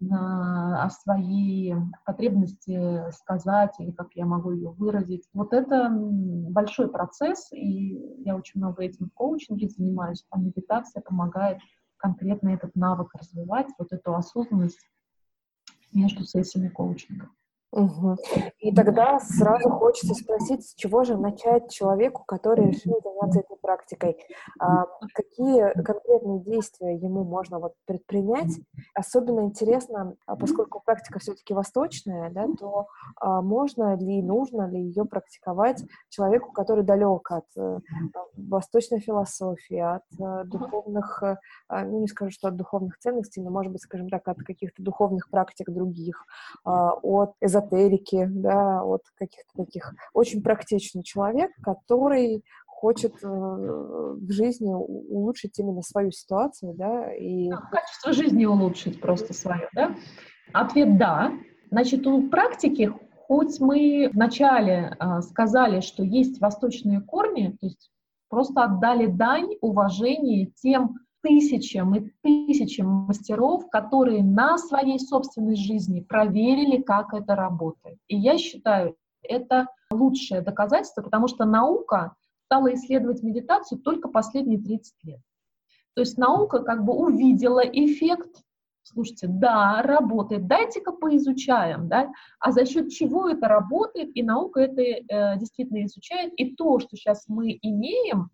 на, о своей потребности сказать или как я могу ее выразить. Вот это большой процесс, и я очень много этим в коучинге занимаюсь, а медитация помогает конкретно этот навык развивать, вот эту осознанность между сессиями коучинга. Угу. И тогда сразу хочется спросить, с чего же начать человеку, который решил заняться этой практикой? А, какие конкретные действия ему можно вот предпринять? Особенно интересно, а, поскольку практика все-таки восточная, да, то а, можно ли, нужно ли ее практиковать человеку, который далек от а, восточной философии, от а, духовных, а, ну не скажу, что от духовных ценностей, но, может быть, скажем так, от каких-то духовных практик других, а, от эзотерики, эзотерики, да, вот каких-то таких. Очень практичный человек, который хочет э, в жизни улучшить именно свою ситуацию, да, и... Качество жизни улучшить просто свое, да? Ответ «да». Значит, у практики, хоть мы вначале э, сказали, что есть восточные корни, то есть просто отдали дань уважения тем тысячам и тысячам мастеров, которые на своей собственной жизни проверили, как это работает. И я считаю, это лучшее доказательство, потому что наука стала исследовать медитацию только последние 30 лет. То есть наука как бы увидела эффект, слушайте, да, работает, дайте-ка поизучаем, да, а за счет чего это работает, и наука это э, действительно изучает, и то, что сейчас мы имеем,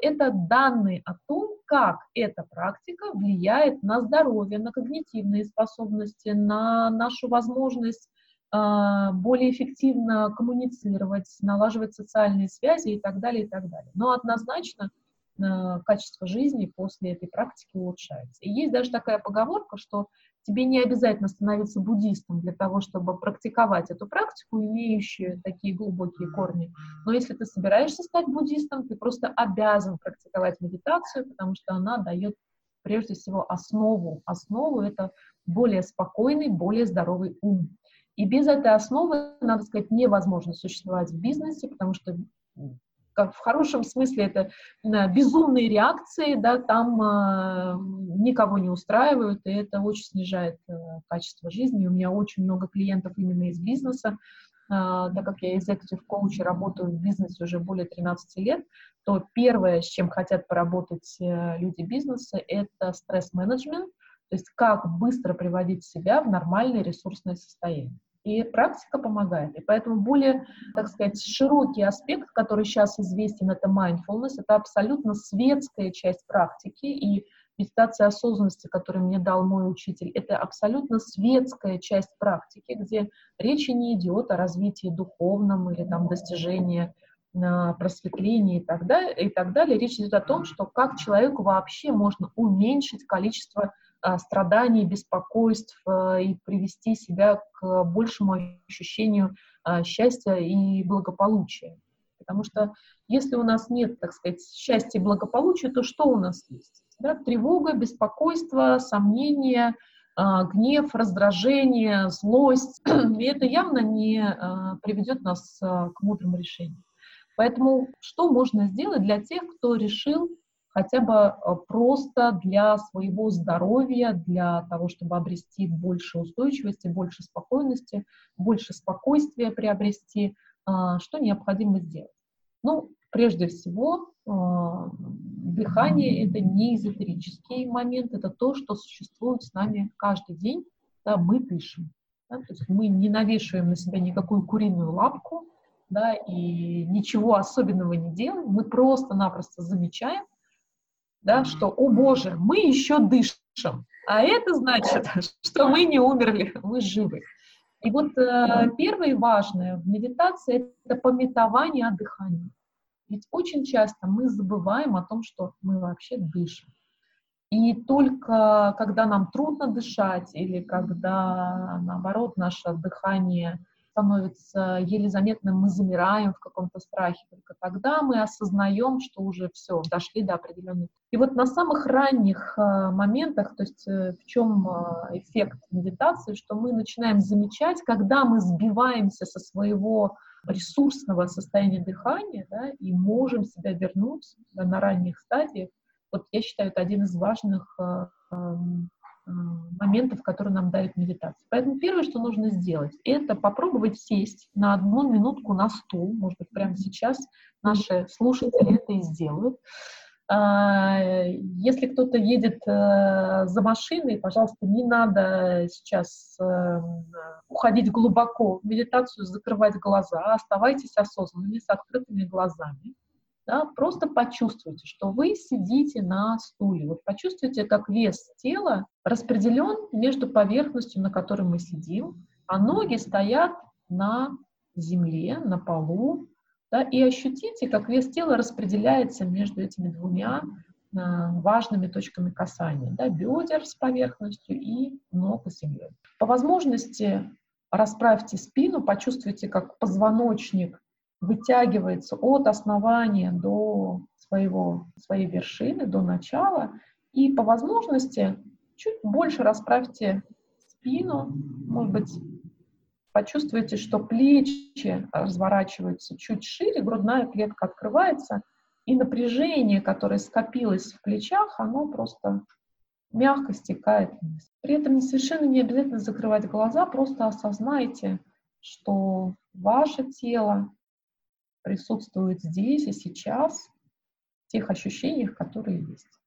это данные о том, как эта практика влияет на здоровье, на когнитивные способности, на нашу возможность а, более эффективно коммуницировать, налаживать социальные связи и так далее, и так далее. Но однозначно а, качество жизни после этой практики улучшается. И есть даже такая поговорка, что Тебе не обязательно становиться буддистом для того, чтобы практиковать эту практику, имеющую такие глубокие корни. Но если ты собираешься стать буддистом, ты просто обязан практиковать медитацию, потому что она дает прежде всего основу. Основу — это более спокойный, более здоровый ум. И без этой основы, надо сказать, невозможно существовать в бизнесе, потому что в хорошем смысле это безумные реакции, да, там э, никого не устраивают, и это очень снижает э, качество жизни. У меня очень много клиентов именно из бизнеса, э, так как я executive коуч и работаю в бизнесе уже более 13 лет, то первое, с чем хотят поработать э, люди бизнеса, это стресс-менеджмент, то есть как быстро приводить себя в нормальное ресурсное состояние. И практика помогает. И поэтому более, так сказать, широкий аспект, который сейчас известен, это mindfulness, это абсолютно светская часть практики, и медитация осознанности, которую мне дал мой учитель, это абсолютно светская часть практики, где речи не идет о развитии духовном или там достижении а, просветления и так далее, и так далее. Речь идет о том, что как человеку вообще можно уменьшить количество страданий, беспокойств а, и привести себя к большему ощущению а, счастья и благополучия. Потому что если у нас нет, так сказать, счастья и благополучия, то что у нас есть? Да? Тревога, беспокойство, сомнения, гнев, раздражение, злость. И это явно не приведет нас к мудрым решениям. Поэтому что можно сделать для тех, кто решил хотя бы э, просто для своего здоровья, для того, чтобы обрести больше устойчивости, больше спокойности, больше спокойствия приобрести, а, что необходимо сделать? Ну, прежде всего, а, дыхание — это не эзотерический момент, это то, что существует с нами каждый день, да, мы дышим. Да, то есть мы не навешиваем на себя никакую куриную лапку, да, и ничего особенного не делаем, мы просто-напросто замечаем, да, что, о боже, мы еще дышим, а это значит, что мы не умерли, мы живы. И вот э, первое важное в медитации — это пометование о дыхании. Ведь очень часто мы забываем о том, что мы вообще дышим. И только когда нам трудно дышать или когда, наоборот, наше дыхание становится еле заметным, мы замираем в каком-то страхе. Только тогда мы осознаем, что уже все, дошли до определенной. И вот на самых ранних э, моментах, то есть э, в чем э, эффект медитации, что мы начинаем замечать, когда мы сбиваемся со своего ресурсного состояния дыхания да, и можем себя вернуть на ранних стадиях. Вот я считаю, это один из важных эм, моментов, которые нам дает медитация. Поэтому первое, что нужно сделать, это попробовать сесть на одну минутку на стул. Может быть, прямо сейчас наши слушатели это и сделают. А, если кто-то едет э, за машиной, пожалуйста, не надо сейчас эм, уходить глубоко в медитацию, закрывать глаза, оставайтесь осознанными, с открытыми глазами да, просто почувствуйте, что вы сидите на стуле. Вот почувствуйте, как вес тела распределен между поверхностью, на которой мы сидим, а ноги стоят на земле, на полу, да, и ощутите, как вес тела распределяется между этими двумя а, важными точками касания, да, бедер с поверхностью и ног с землей. По возможности расправьте спину, почувствуйте, как позвоночник вытягивается от основания до своего, своей вершины, до начала, и по возможности чуть больше расправьте спину, может быть, почувствуйте, что плечи разворачиваются чуть шире, грудная клетка открывается, и напряжение, которое скопилось в плечах, оно просто мягко стекает вниз. При этом совершенно не обязательно закрывать глаза, просто осознайте, что ваше тело присутствует здесь и сейчас, в тех ощущениях, которые есть.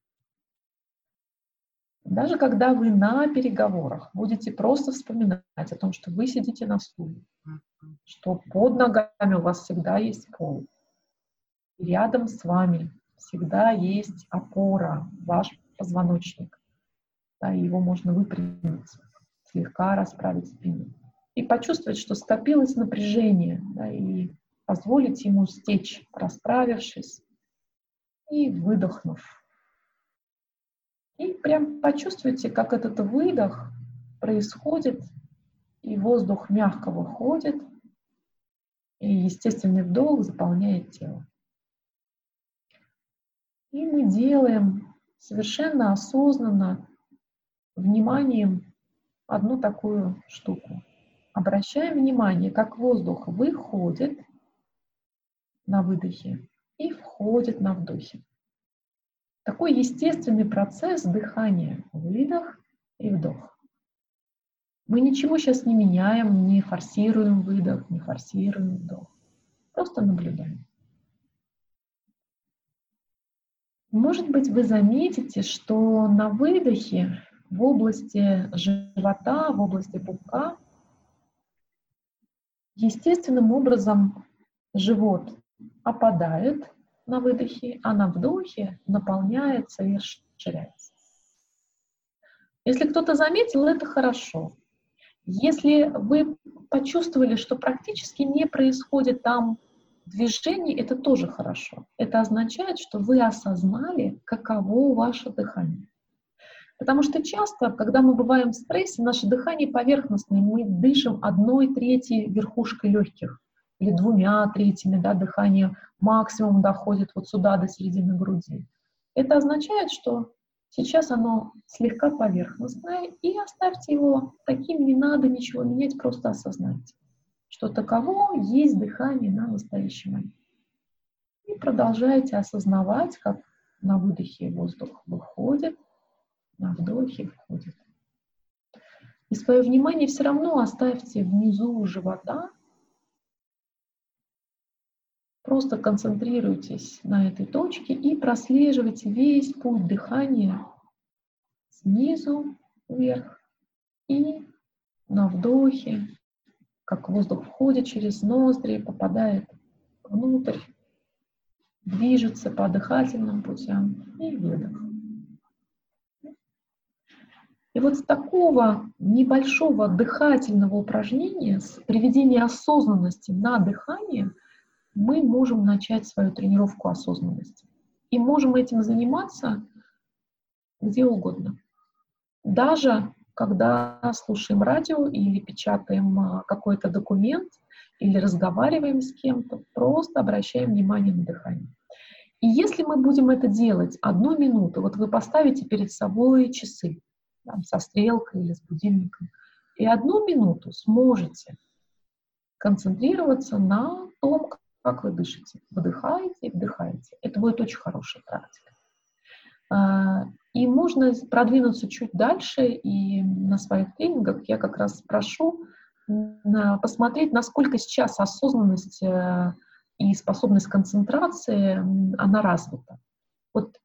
Даже когда вы на переговорах будете просто вспоминать о том, что вы сидите на стуле, что под ногами у вас всегда есть пол, и рядом с вами всегда есть опора, ваш позвоночник. Да, его можно выпрямить, слегка расправить спину. И почувствовать, что скопилось напряжение, да, и позволить ему стечь, расправившись и выдохнув. И прям почувствуйте, как этот выдох происходит, и воздух мягко выходит, и естественный вдох заполняет тело. И мы делаем совершенно осознанно, вниманием одну такую штуку. обращаем внимание, как воздух выходит на выдохе и входит на вдохе. Такой естественный процесс дыхания. Выдох и вдох. Мы ничего сейчас не меняем, не форсируем выдох, не форсируем вдох. Просто наблюдаем. Может быть, вы заметите, что на выдохе в области живота, в области пупка естественным образом живот опадает на выдохе, а на вдохе наполняется и расширяется. Если кто-то заметил, это хорошо. Если вы почувствовали, что практически не происходит там движений, это тоже хорошо. Это означает, что вы осознали, каково ваше дыхание. Потому что часто, когда мы бываем в стрессе, наше дыхание поверхностное, мы дышим одной третьей верхушкой легких или двумя третьими, да, дыхание максимум доходит вот сюда, до середины груди. Это означает, что сейчас оно слегка поверхностное, и оставьте его таким, не надо ничего менять, просто осознайте, что таково есть дыхание на настоящий момент. И продолжайте осознавать, как на выдохе воздух выходит, на вдохе входит. И свое внимание все равно оставьте внизу живота, Просто концентрируйтесь на этой точке и прослеживайте весь путь дыхания снизу вверх и на вдохе, как воздух входит через ноздри, попадает внутрь, движется по дыхательным путям и выдох. И вот с такого небольшого дыхательного упражнения, с приведения осознанности на дыхание – мы можем начать свою тренировку осознанности. И можем этим заниматься где угодно. Даже когда слушаем радио или печатаем а, какой-то документ, или разговариваем с кем-то, просто обращаем внимание на дыхание. И если мы будем это делать одну минуту, вот вы поставите перед собой часы там, со стрелкой или с будильником, и одну минуту сможете концентрироваться на том, как вы дышите. Вдыхаете и вдыхаете. Это будет очень хорошая практика. А, и можно продвинуться чуть дальше, и на своих тренингах я как раз прошу посмотреть, насколько сейчас осознанность э, и способность концентрации, она развита. Вот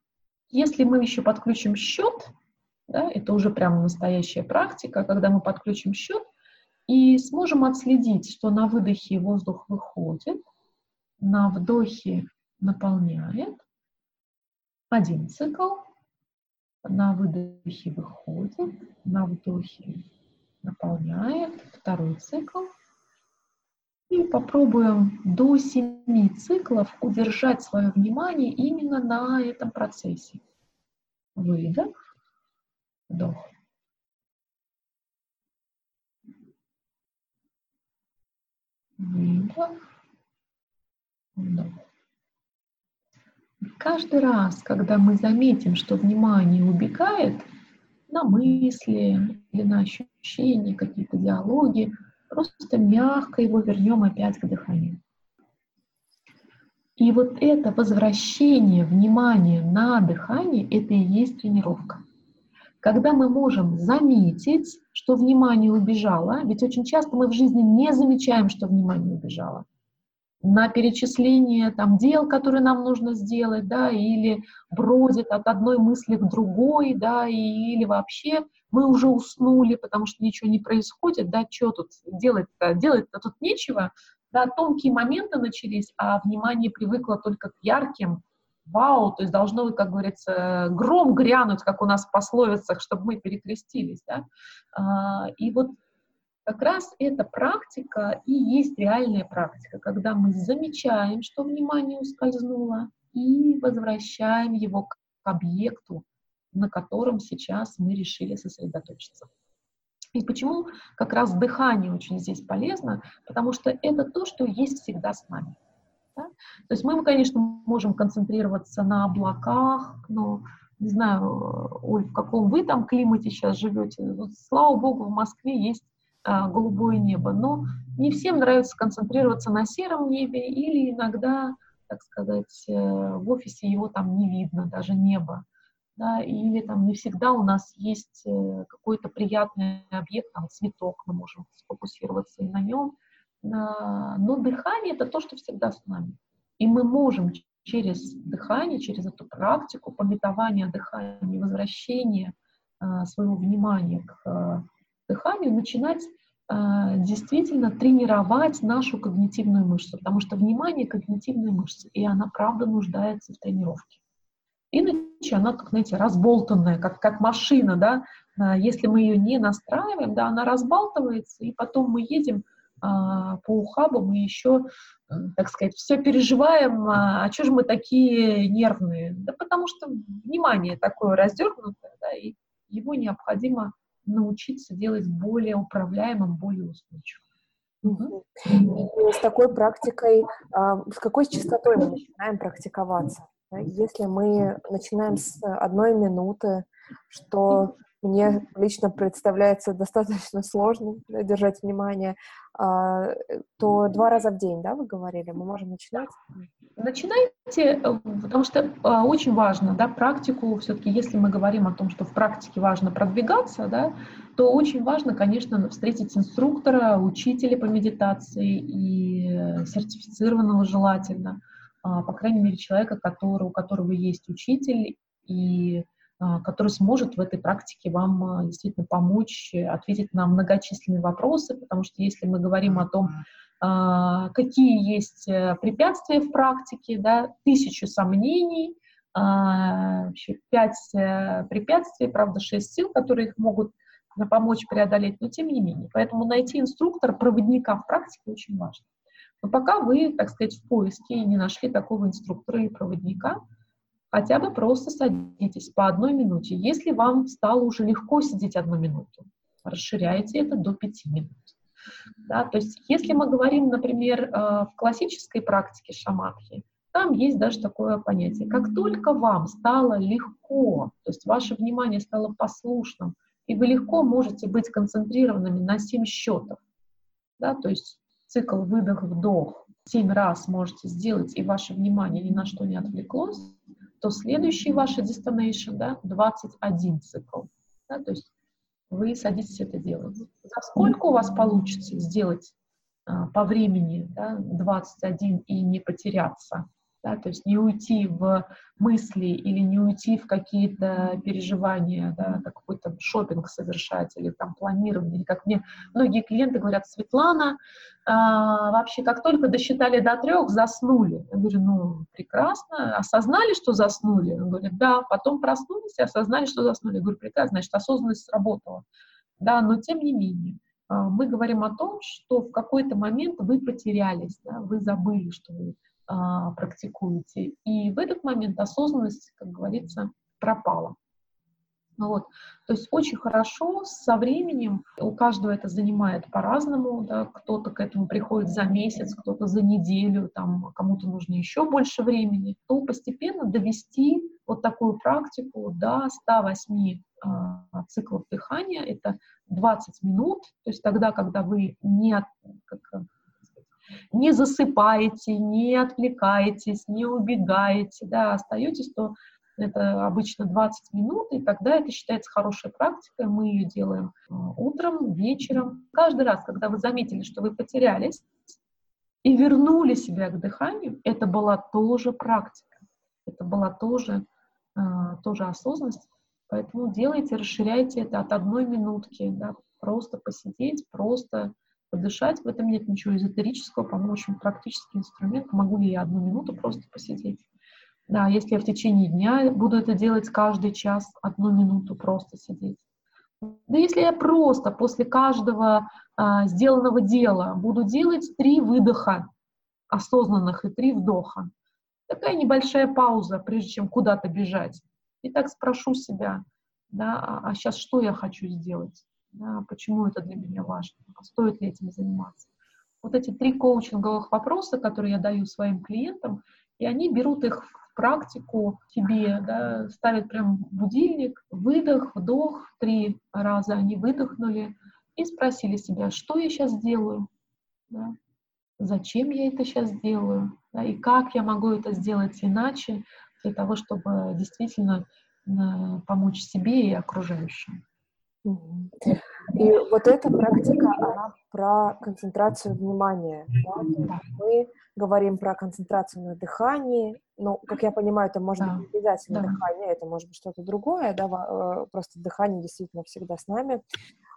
если мы еще подключим счет, да, это уже прям настоящая практика, когда мы подключим счет и сможем отследить, что на выдохе воздух выходит, на вдохе наполняет один цикл, на выдохе выходит, на вдохе наполняет второй цикл. И попробуем до семи циклов удержать свое внимание именно на этом процессе. Выдох, вдох. Выдох. Каждый раз, когда мы заметим, что внимание убегает на мысли или на ощущения, какие-то диалоги, просто мягко его вернем опять к дыханию. И вот это возвращение внимания на дыхание, это и есть тренировка. Когда мы можем заметить, что внимание убежало, ведь очень часто мы в жизни не замечаем, что внимание убежало – на перечисление там дел, которые нам нужно сделать, да, или бродит от одной мысли к другой, да, и, или вообще мы уже уснули, потому что ничего не происходит, да, что тут делать-то, делать-то тут нечего, да, тонкие моменты начались, а внимание привыкло только к ярким, вау, то есть должно, как говорится, гром грянуть, как у нас в пословицах, чтобы мы перекрестились, да, а, и вот как раз эта практика и есть реальная практика, когда мы замечаем, что внимание ускользнуло, и возвращаем его к объекту, на котором сейчас мы решили сосредоточиться. И почему как раз дыхание очень здесь полезно? Потому что это то, что есть всегда с нами. Да? То есть мы, конечно, можем концентрироваться на облаках, но не знаю, Оль, в каком вы там климате сейчас живете. Вот, слава богу, в Москве есть голубое небо, но не всем нравится концентрироваться на сером небе или иногда, так сказать, э, в офисе его там не видно, даже небо. Да, или там не всегда у нас есть э, какой-то приятный объект, там цветок, мы можем сфокусироваться и на нем. Но дыхание — это то, что всегда с нами. И мы можем через дыхание, через эту практику пометования дыхания, возвращения а, своего внимания к а, дыханию, начинать а, действительно тренировать нашу когнитивную мышцу, потому что внимание — когнитивная мышца, и она, правда, нуждается в тренировке. Иначе она, как, знаете, разболтанная, как, как машина, да, если мы ее не настраиваем, да, она разбалтывается, и потом мы едем а, по ухабу мы еще, так сказать, все переживаем, а, а что же мы такие нервные? Да потому что внимание такое раздернутое, да, и его необходимо научиться делать более управляемым, более устойчивым. Угу. И с такой практикой, а, с какой частотой мы начинаем практиковаться? Если мы начинаем с одной минуты, что мне лично представляется достаточно сложно держать внимание, а, то два раза в день, да, вы говорили, мы можем начинать? Начинайте, э, потому что а, очень важно, да, практику, все-таки, если мы говорим о том, что в практике важно продвигаться, да, то очень важно, конечно, встретить инструктора, учителя по медитации и сертифицированного желательно, а, по крайней мере, человека, который, у которого есть учитель. И который сможет в этой практике вам а, действительно помочь ответить на многочисленные вопросы, потому что если мы говорим о том, а, какие есть э, препятствия в практике, да, тысячу сомнений, пять э, препятствий, правда, шесть сил, которые их могут помочь преодолеть, но тем не менее. Поэтому найти инструктора, проводника в практике очень важно. Но пока вы, так сказать, в поиске и не нашли такого инструктора и проводника, Хотя бы просто садитесь по одной минуте. Если вам стало уже легко сидеть одну минуту, расширяйте это до пяти минут. Да, то есть если мы говорим, например, э, в классической практике шаматхи, там есть даже такое понятие. Как только вам стало легко, то есть ваше внимание стало послушным, и вы легко можете быть концентрированными на 7 счетов, да, то есть цикл выдох-вдох 7 раз можете сделать, и ваше внимание ни на что не отвлеклось, то следующий ваш destination, да, 21 цикл. Да, то есть вы садитесь это делать. За сколько у вас получится сделать а, по времени да, 21 и не потеряться? Да, то есть не уйти в мысли или не уйти в какие-то переживания, да, какой-то шопинг совершать или там планирование, как мне многие клиенты говорят, Светлана, а, вообще как только досчитали до трех, заснули. Я говорю, ну, прекрасно, осознали, что заснули? Он говорит, да, потом проснулись и осознали, что заснули. Я говорю, прекрасно, значит, осознанность сработала. Да, но тем не менее, а, мы говорим о том, что в какой-то момент вы потерялись, да, вы забыли, что вы а, практикуете. И в этот момент осознанность, как говорится, пропала. Вот. То есть очень хорошо со временем, у каждого это занимает по-разному, да, кто-то к этому приходит за месяц, кто-то за неделю, там, кому-то нужно еще больше времени, то постепенно довести вот такую практику до 108 э, циклов дыхания, это 20 минут, то есть тогда, когда вы не, как, не засыпаете, не отвлекаетесь, не убегаете, да, остаетесь, то это обычно 20 минут, и тогда это считается хорошей практикой. Мы ее делаем э, утром, вечером. Каждый раз, когда вы заметили, что вы потерялись и вернули себя к дыханию, это была тоже практика. Это была тоже, э, тоже осознанность. Поэтому делайте, расширяйте это от одной минутки, да, просто посидеть, просто подышать. В этом нет ничего эзотерического, по-моему, очень практический инструмент. Могу ли я одну минуту просто посидеть? Да, если я в течение дня буду это делать каждый час, одну минуту просто сидеть. Да если я просто после каждого а, сделанного дела буду делать три выдоха осознанных и три вдоха, такая небольшая пауза, прежде чем куда-то бежать. И так спрошу себя, да, а, а сейчас что я хочу сделать? Да, почему это для меня важно, а стоит ли этим заниматься. Вот эти три коучинговых вопроса, которые я даю своим клиентам, и они берут их в практику себе, да, ставят прям будильник, выдох, вдох, три раза они выдохнули, и спросили себя, что я сейчас делаю, да? зачем я это сейчас делаю, да? и как я могу это сделать иначе для того, чтобы действительно э, помочь себе и окружающим. И вот эта практика, она про концентрацию внимания. Да? Мы говорим про концентрацию на дыхании. Ну, как я понимаю, это может да. быть не обязательно да. дыхание, это может быть что-то другое, да, э, просто дыхание действительно всегда с нами.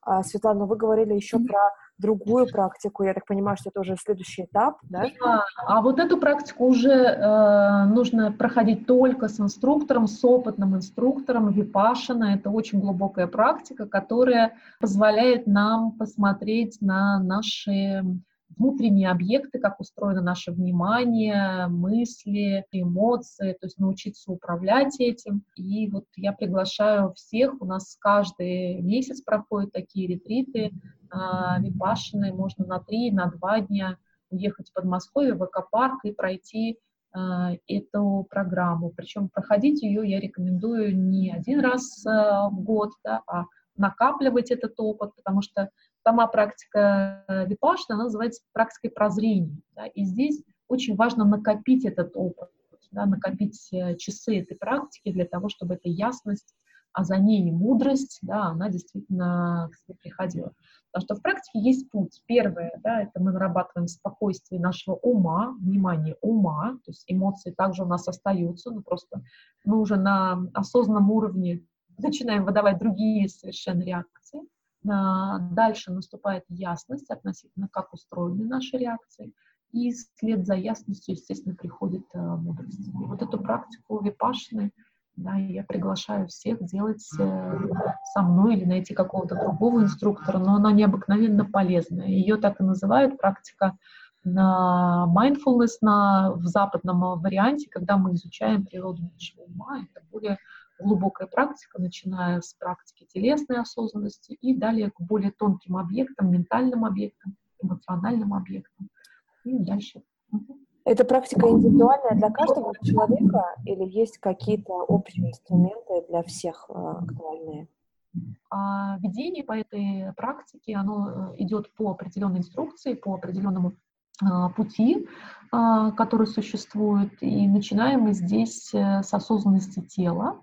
А, Светлана, вы говорили еще mm-hmm. про другую практику. Я так понимаю, что это уже следующий этап, да? да а вот эту практику уже э, нужно проходить только с инструктором, с опытным инструктором. Випашина — это очень глубокая практика, которая позволяет нам посмотреть на наши внутренние объекты, как устроено наше внимание, мысли, эмоции, то есть научиться управлять этим. И вот я приглашаю всех, у нас каждый месяц проходят такие ретриты, а, випашины, можно на три, на два дня уехать в Подмосковье, в экопарк и пройти а, эту программу. Причем проходить ее я рекомендую не один раз а, в год, да, а накапливать этот опыт, потому что сама практика э, випашна, она называется практикой прозрения. Да, и здесь очень важно накопить этот опыт, да, накопить э, часы этой практики для того, чтобы эта ясность, а за ней мудрость, да, она действительно к себе приходила. Потому что в практике есть путь. Первое, да, это мы нарабатываем спокойствие нашего ума, внимание ума, то есть эмоции также у нас остаются, но просто мы уже на осознанном уровне начинаем выдавать другие совершенно реакции. Дальше наступает ясность относительно, как устроены наши реакции. И вслед за ясностью, естественно, приходит э, мудрость. И вот эту практику випашны, да, я приглашаю всех делать э, со мной или найти какого-то другого инструктора, но она необыкновенно полезная. Ее так и называют практика на mindfulness на, в западном варианте, когда мы изучаем природу нашего ума. Это более глубокая практика, начиная с практики телесной осознанности и далее к более тонким объектам, ментальным объектам, эмоциональным объектам. И дальше. Эта практика индивидуальная для каждого человека или есть какие-то общие инструменты для всех э, актуальные? А ведение по этой практике, оно э, идет по определенной инструкции, по определенному а, пути, который существует. И начинаем мы здесь э, с осознанности тела,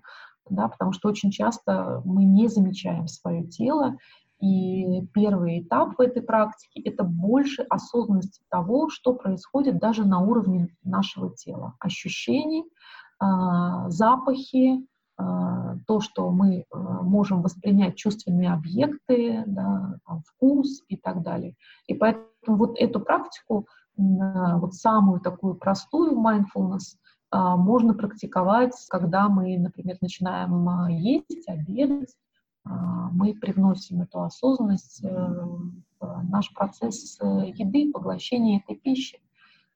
да, потому что очень часто мы не замечаем свое тело, и первый этап в этой практике — это больше осознанности того, что происходит даже на уровне нашего тела. Ощущений, а, запахи, а, то, что мы а, можем воспринять чувственные объекты, да, там, вкус и так далее. И поэтому вот эту практику, вот самую такую простую mindfulness — а, можно практиковать, когда мы, например, начинаем а, есть, обедать, а, мы привносим эту осознанность э, в наш процесс э, еды, поглощения этой пищи,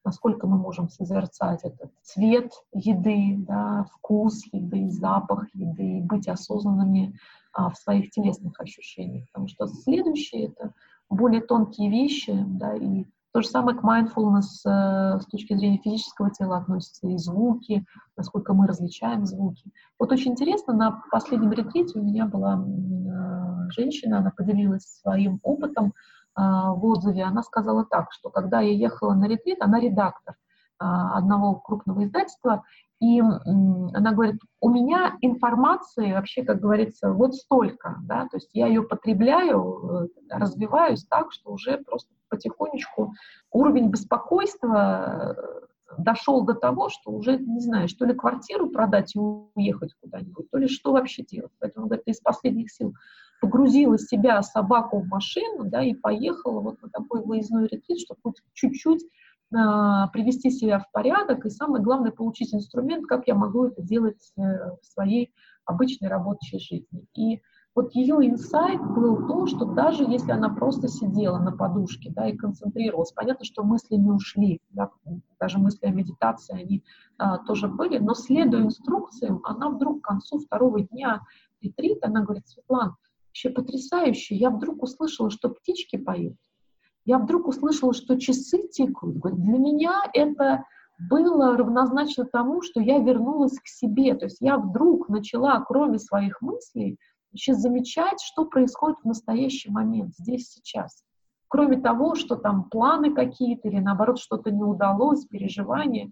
насколько мы можем созерцать этот цвет еды, да, вкус еды, запах еды, быть осознанными в своих телесных ощущениях. Потому что следующее — это более тонкие вещи, да, и то же самое к mindfulness э, с точки зрения физического тела относятся и звуки, насколько мы различаем звуки. Вот очень интересно, на последнем ретрите у меня была э, женщина, она поделилась своим опытом э, в отзыве. Она сказала так, что когда я ехала на ретрит, она редактор одного крупного издательства, и она говорит, у меня информации вообще, как говорится, вот столько, да, то есть я ее потребляю, развиваюсь так, что уже просто потихонечку уровень беспокойства э, дошел до того, что уже, не знаю, что ли квартиру продать и уехать куда-нибудь, то ли что вообще делать. Поэтому, говорит, из последних сил погрузила себя, собаку в машину, да, и поехала вот на такой выездной ретрит, чтобы хоть чуть-чуть э, привести себя в порядок, и самое главное, получить инструмент, как я могу это делать э, в своей обычной рабочей жизни. И вот ее инсайт был то, что даже если она просто сидела на подушке да, и концентрировалась, понятно, что мысли не ушли, да, даже мысли о медитации, они а, тоже были, но следуя инструкциям, она вдруг к концу второго дня ретрита, она говорит, Светлана, вообще потрясающе, я вдруг услышала, что птички поют, я вдруг услышала, что часы тикают. Для меня это было равнозначно тому, что я вернулась к себе. То есть я вдруг начала, кроме своих мыслей, вообще замечать, что происходит в настоящий момент, здесь, сейчас. Кроме того, что там планы какие-то или наоборот что-то не удалось, переживания.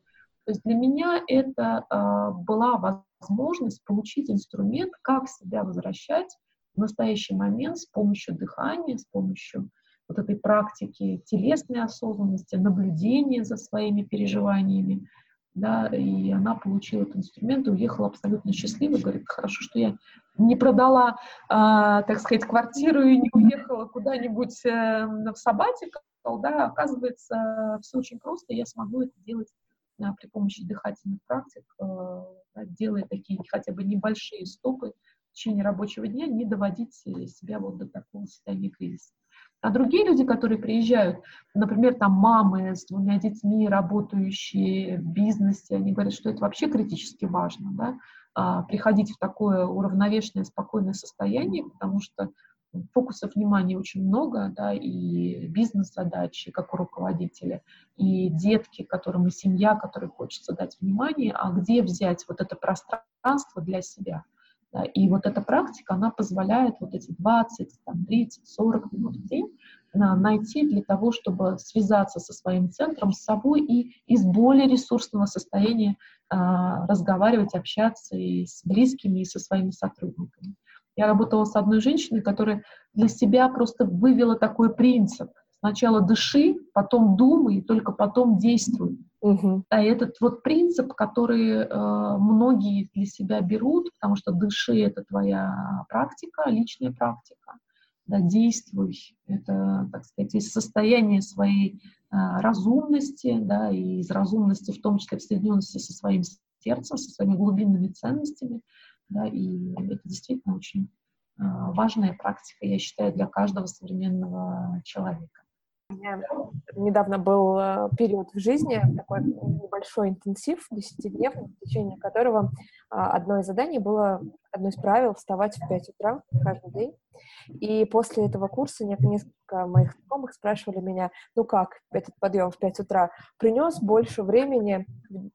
То есть для меня это э, была возможность получить инструмент, как себя возвращать в настоящий момент с помощью дыхания, с помощью вот этой практики телесной осознанности, наблюдения за своими переживаниями, да, и она получила этот инструмент и уехала абсолютно счастливой, говорит, хорошо, что я не продала, э, так сказать, квартиру и не уехала куда-нибудь э, в сабатикал, да, оказывается, все очень просто, я смогу это делать э, при помощи дыхательных практик, э, делая такие хотя бы небольшие стопы в течение рабочего дня, не доводить себя вот до такого состояния кризиса. А другие люди, которые приезжают, например, там мамы с двумя детьми, работающие в бизнесе, они говорят, что это вообще критически важно, да, а, приходить в такое уравновешенное, спокойное состояние, потому что фокусов внимания очень много, да, и бизнес-задачи, как у руководителя, и детки, которым и семья, которой хочется дать внимание, а где взять вот это пространство для себя – да, и вот эта практика, она позволяет вот эти 20, там, 30, 40 минут в день на, найти для того, чтобы связаться со своим центром, с собой и из более ресурсного состояния а, разговаривать, общаться и с близкими, и со своими сотрудниками. Я работала с одной женщиной, которая для себя просто вывела такой принцип. Сначала дыши, потом думай, и только потом действуй. Угу. А этот вот принцип, который э, многие для себя берут, потому что дыши — это твоя практика, личная практика, да, действуй, это, так сказать, из состояния своей э, разумности, да, и из разумности в том числе в соединенности со своим сердцем, со своими глубинными ценностями, да, и это действительно очень э, важная практика, я считаю, для каждого современного человека. Меня недавно был э, период в жизни, такой небольшой интенсив, десятидневный, в течение которого а, одно из заданий было, одно из правил вставать в 5 утра каждый день. И после этого курса несколько моих знакомых спрашивали меня, ну как этот подъем в 5 утра принес больше времени,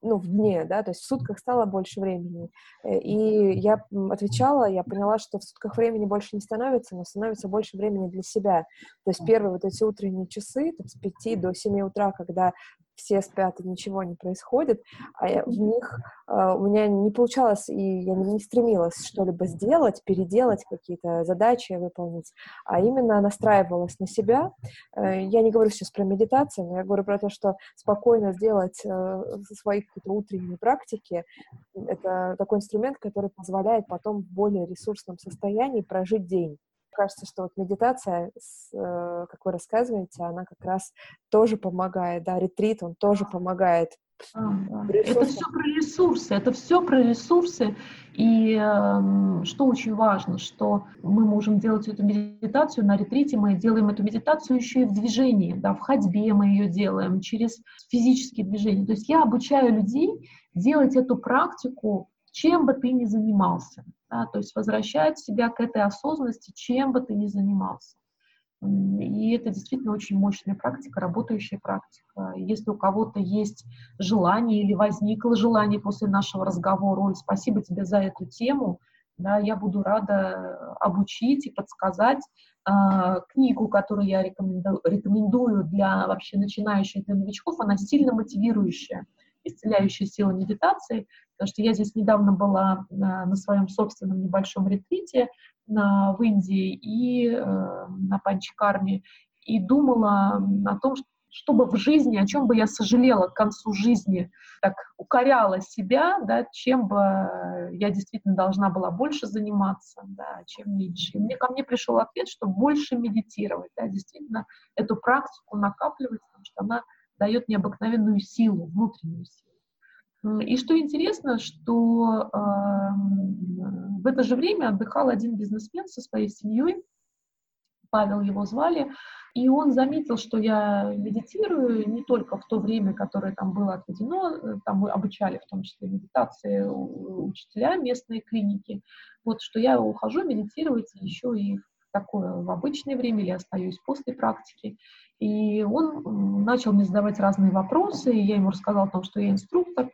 ну, в дне, да, то есть в сутках стало больше времени. Э, и я отвечала, я поняла, что в сутках времени больше не становится, но становится больше времени для себя. То есть первые вот эти утренние часы, там, с 5 до 7 утра, когда все спят и ничего не происходит, а в них э, у меня не получалось, и я не, не стремилась что-либо сделать, переделать какие-то задачи выполнить, а именно настраивалась на себя. Э, я не говорю сейчас про медитацию, но я говорю про то, что спокойно сделать э, свои какие-то утренние практики, это такой инструмент, который позволяет потом в более ресурсном состоянии прожить день кажется, что вот медитация, э, как вы рассказываете, она как раз тоже помогает, да, ретрит, он тоже помогает. А, да. Это все про ресурсы, это все про ресурсы. И э, что очень важно, что мы можем делать эту медитацию на ретрите, мы делаем эту медитацию еще и в движении, да, в ходьбе мы ее делаем, через физические движения. То есть я обучаю людей делать эту практику, чем бы ты ни занимался да, то есть возвращать себя к этой осознанности, чем бы ты ни занимался. И это действительно очень мощная практика, работающая практика. Если у кого-то есть желание или возникло желание после нашего разговора, Оль, спасибо тебе за эту тему, да, я буду рада обучить и подсказать э, книгу, которую я рекомендую для вообще начинающих, для новичков, она сильно мотивирующая исцеляющая сила медитации, потому что я здесь недавно была на, на своем собственном небольшом ретрите на, в Индии и э, на Панчкарме, и думала о том, чтобы в жизни, о чем бы я сожалела к концу жизни, так укоряла себя, да, чем бы я действительно должна была больше заниматься, да, чем меньше. И мне ко мне пришел ответ, что больше медитировать, да, действительно эту практику накапливать, потому что она дает необыкновенную силу, внутреннюю силу. И что интересно, что э, в это же время отдыхал один бизнесмен со своей семьей, Павел его звали, и он заметил, что я медитирую не только в то время, которое там было отведено, там мы обучали в том числе медитации учителя местной клиники, вот что я ухожу медитировать еще и в такое в обычное время или остаюсь после практики. И он начал мне задавать разные вопросы, и я ему рассказала о том, что я инструктор.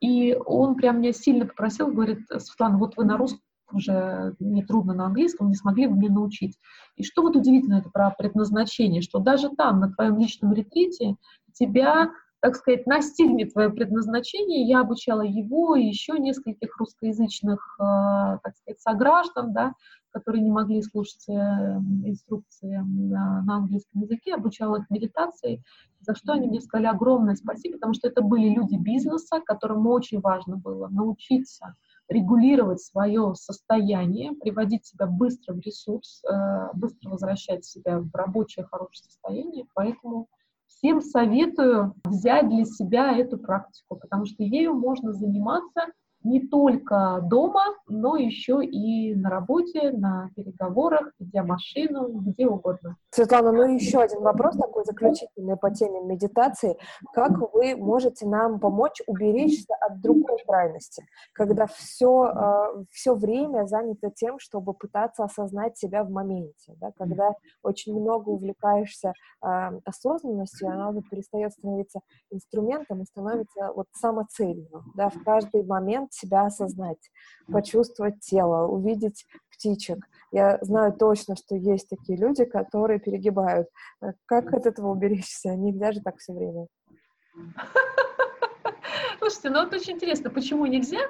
И он прям меня сильно попросил, говорит, Светлана, вот вы на русском уже не трудно на английском, не смогли бы мне научить. И что вот удивительно это про предназначение, что даже там, на твоем личном ретрите, тебя так сказать, настигнет твое предназначение. Я обучала его и еще нескольких русскоязычных, э, так сказать, сограждан, да, которые не могли слушать э, инструкции на, на английском языке, обучала их медитации, за что они мне сказали огромное спасибо, потому что это были люди бизнеса, которым очень важно было научиться регулировать свое состояние, приводить себя быстро в ресурс, э, быстро возвращать себя в рабочее хорошее состояние. Поэтому всем советую взять для себя эту практику, потому что ею можно заниматься не только дома, но еще и на работе, на переговорах, ведя машину, где угодно. Светлана, ну еще один вопрос такой заключительный по теме медитации. Как вы можете нам помочь уберечься от другой крайности, когда все, а, все время занято тем, чтобы пытаться осознать себя в моменте, да? когда очень много увлекаешься э, осознанностью, она вот перестает становиться инструментом и становится вот самоцелью, да, в каждый момент себя осознать, почувствовать тело, увидеть птичек. Я знаю точно, что есть такие люди, которые перегибают. Э, как от этого уберечься? Нельзя же так все время. Слушайте, ну вот очень интересно, почему нельзя?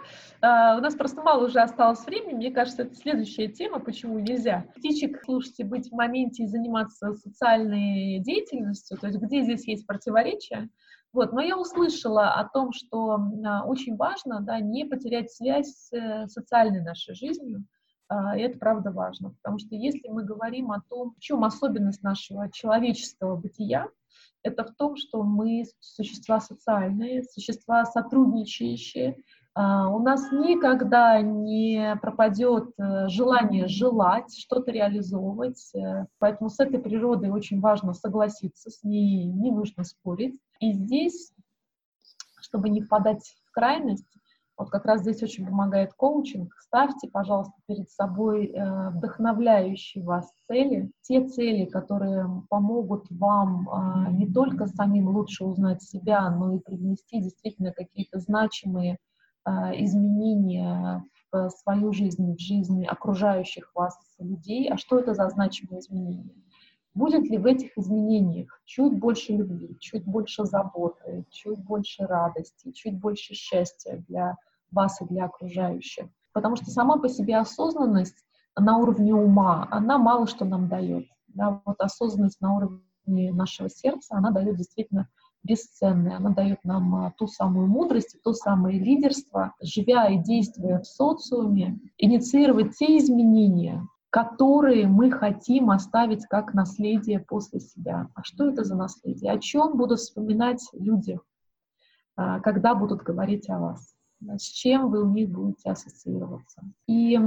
Uh, у нас просто мало уже осталось времени. Мне кажется, это следующая тема, почему нельзя. Птичек, слушайте, быть в моменте и заниматься социальной деятельностью, то есть где здесь есть противоречия, вот, но я услышала о том, что а, очень важно да, не потерять связь с э, социальной нашей жизнью, а, и это правда важно, потому что если мы говорим о том, в чем особенность нашего человеческого бытия, это в том, что мы существа социальные, существа сотрудничающие, у нас никогда не пропадет э, желание желать, что-то реализовывать. Э, поэтому с этой природой очень важно согласиться, с ней не нужно спорить. И здесь, чтобы не впадать в крайность, вот как раз здесь очень помогает коучинг. Ставьте, пожалуйста, перед собой э, вдохновляющие вас цели, те цели, которые помогут вам не только самим лучше узнать себя, но и привнести действительно какие-то значимые а, изменения в свою жизнь, в жизни окружающих вас людей. А что это за значимые изменения? Будет ли в этих изменениях чуть больше любви, чуть больше заботы, чуть больше радости, чуть больше счастья для вас и для окружающих? Потому что сама по себе осознанность на уровне ума, она мало что нам дает. Да, вот осознанность на уровне нашего сердца, она дает действительно бесценная. Она дает нам а, ту самую мудрость, то самое лидерство, живя и действуя в социуме, инициировать те изменения, которые мы хотим оставить как наследие после себя. А что это за наследие? О чем будут вспоминать люди, а, когда будут говорить о вас? С чем вы у них будете ассоциироваться. И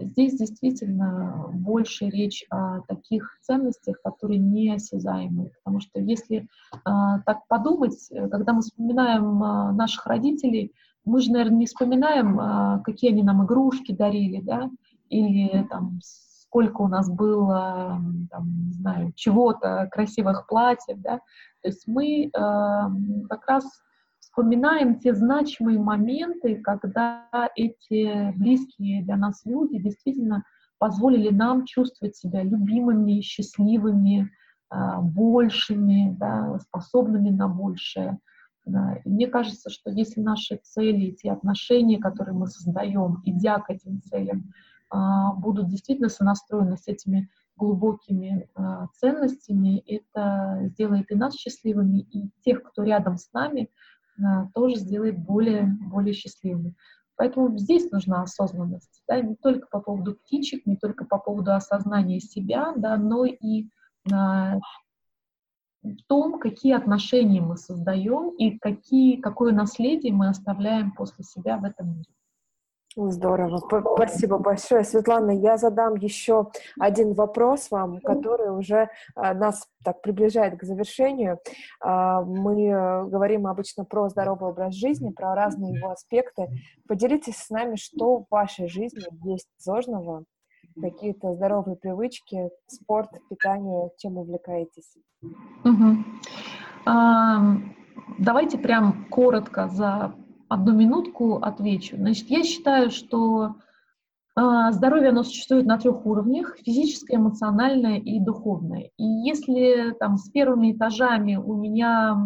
здесь действительно больше речь о таких ценностях, которые неосязаемые, потому что если а, так подумать, э, когда мы вспоминаем а, наших родителей, мы же, наверное, не вспоминаем, а, какие они нам игрушки дарили, да, или там сколько у нас было, там, не знаю, чего-то, красивых платьев, да, то есть мы э, как раз вспоминаем те значимые моменты, когда эти близкие для нас люди действительно позволили нам чувствовать себя любимыми, счастливыми, а, большими, да, способными на большее. И мне кажется, что если наши цели, те отношения, которые мы создаем, идя к этим целям, а, будут действительно сонастроены с этими глубокими а, ценностями, это сделает и нас счастливыми, и тех, кто рядом с нами, тоже сделает более, более счастливыми. Поэтому здесь нужна осознанность, да, не только по поводу птичек, не только по поводу осознания себя, да, но и а, том, какие отношения мы создаем и какие, какое наследие мы оставляем после себя в этом мире. Здорово, спасибо большое. Светлана, я задам еще один вопрос вам, который уже а, нас так приближает к завершению. А, мы э, говорим обычно про здоровый образ жизни, про разные его аспекты. Поделитесь с нами, что в вашей жизни есть зожного, какие-то здоровые привычки, спорт, питание, чем увлекаетесь? Угу. А, давайте прям коротко за одну минутку отвечу. Значит, я считаю, что А, здоровье, оно существует на трех уровнях, физическое, эмоциональное и духовное. И если там с первыми этажами у меня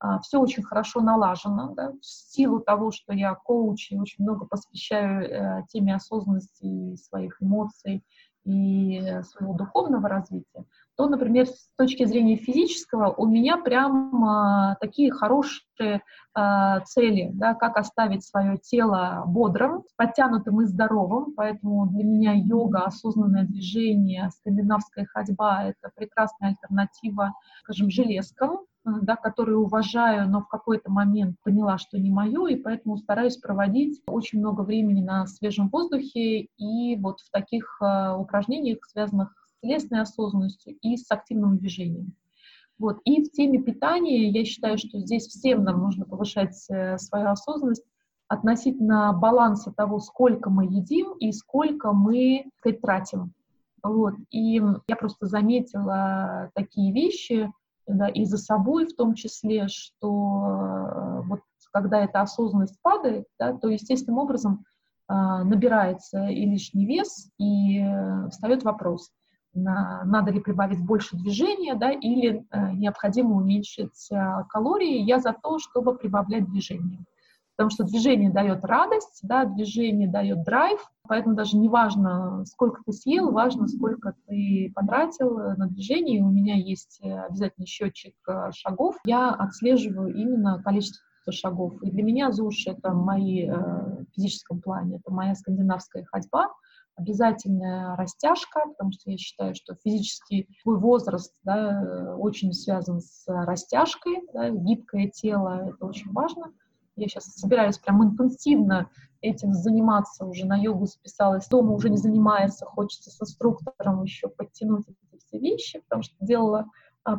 а, все очень хорошо налажено, да, в силу того, что я коуч и очень много посвящаю э, теме осознанности своих эмоций и своего духовного развития, то, например, с точки зрения физического у меня прям а, такие хорошие а, цели, да, как оставить свое тело бодрым, подтянутым и здоровым, поэтому для меня йога, осознанное движение, скандинавская ходьба — это прекрасная альтернатива, скажем, железкам, да, которые уважаю, но в какой-то момент поняла, что не мое, и поэтому стараюсь проводить очень много времени на свежем воздухе и вот в таких э, упражнениях, связанных телесной осознанностью и с активным движением. Вот. И в теме питания я считаю, что здесь всем нам нужно повышать э, свою осознанность относительно баланса того, сколько мы едим и сколько мы сказать, тратим. Вот. И я просто заметила такие вещи, да, и за собой в том числе, что э, вот когда эта осознанность падает, да, то естественным образом э, набирается и лишний вес, и э, встает вопрос, надо ли прибавить больше движения, да, или э, необходимо уменьшить э, калории. Я за то, чтобы прибавлять движение потому что движение дает радость, да, движение дает драйв, поэтому даже не важно, сколько ты съел, важно, сколько ты потратил на движение. У меня есть э, обязательно счетчик э, шагов. Я отслеживаю именно количество шагов. И для меня ЗУШ — это мои э, в физическом плане, это моя скандинавская ходьба, обязательная растяжка, потому что я считаю, что физический возраст да, очень связан с растяжкой, да, гибкое тело — это очень важно — я сейчас собираюсь прям интенсивно этим заниматься, уже на йогу записалась, дома уже не занимается, хочется с инструктором еще подтянуть эти все вещи, потому что делала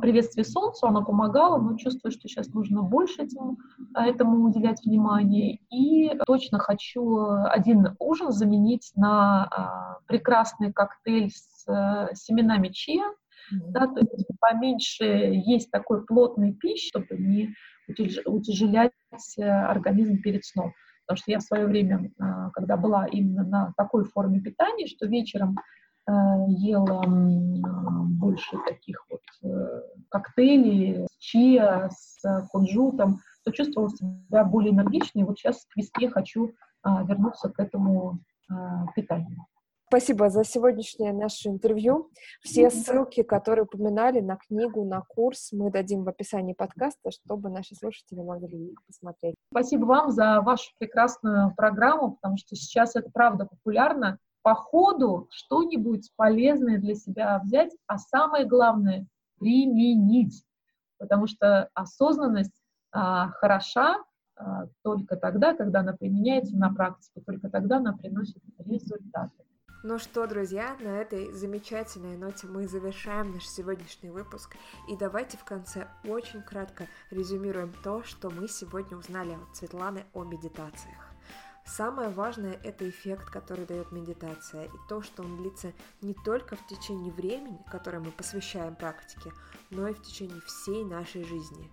приветствие солнцу, оно помогало, но чувствую, что сейчас нужно больше этому, а, этому уделять внимание. И точно хочу один ужин заменить на а, прекрасный коктейль с а, семенами чиа, да, то есть поменьше есть такой плотной пищи, чтобы не утяжелять э, организм перед сном. Потому что я в свое время, а, когда была именно на такой форме питания, что вечером э, ела больше таких вот э, коктейлей с чиа, с кунжутом, то чувствовала себя более энергичнее. Вот сейчас к весне хочу а, вернуться к этому а, питанию. Спасибо за сегодняшнее наше интервью. Все ссылки, которые упоминали на книгу, на курс, мы дадим в описании подкаста, чтобы наши слушатели могли их посмотреть. Спасибо вам за вашу прекрасную программу, потому что сейчас это правда популярно. По ходу что-нибудь полезное для себя взять, а самое главное — применить. Потому что осознанность а, хороша а, только тогда, когда она применяется на практике, только тогда она приносит результаты. Ну что, друзья, на этой замечательной ноте мы завершаем наш сегодняшний выпуск. И давайте в конце очень кратко резюмируем то, что мы сегодня узнали от Светланы о медитациях. Самое важное – это эффект, который дает медитация, и то, что он длится не только в течение времени, которое мы посвящаем практике, но и в течение всей нашей жизни.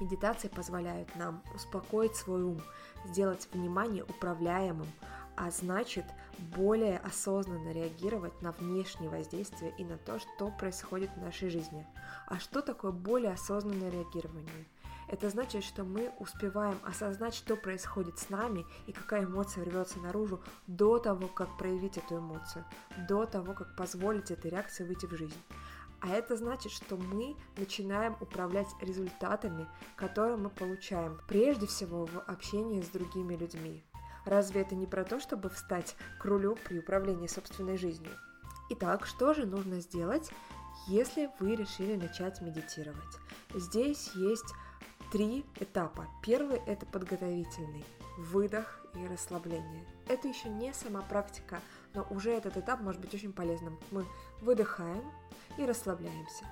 Медитации позволяют нам успокоить свой ум, сделать внимание управляемым, а значит более осознанно реагировать на внешние воздействия и на то, что происходит в нашей жизни. А что такое более осознанное реагирование? Это значит, что мы успеваем осознать, что происходит с нами и какая эмоция рвется наружу до того, как проявить эту эмоцию, до того, как позволить этой реакции выйти в жизнь. А это значит, что мы начинаем управлять результатами, которые мы получаем, прежде всего в общении с другими людьми. Разве это не про то, чтобы встать к рулю при управлении собственной жизнью? Итак, что же нужно сделать, если вы решили начать медитировать? Здесь есть три этапа. Первый – это подготовительный, выдох и расслабление. Это еще не сама практика, но уже этот этап может быть очень полезным. Мы выдыхаем и расслабляемся.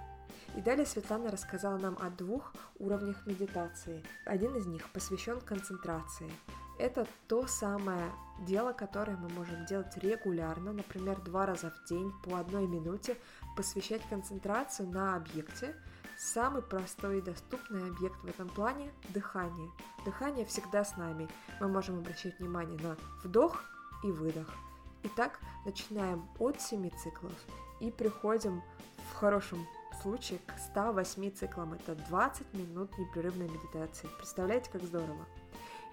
И далее Светлана рассказала нам о двух уровнях медитации. Один из них посвящен концентрации. Это то самое дело, которое мы можем делать регулярно, например, два раза в день по одной минуте, посвящать концентрацию на объекте. Самый простой и доступный объект в этом плане – дыхание. Дыхание всегда с нами. Мы можем обращать внимание на вдох и выдох. Итак, начинаем от 7 циклов и приходим в хорошем случае к 108 циклам. Это 20 минут непрерывной медитации. Представляете, как здорово?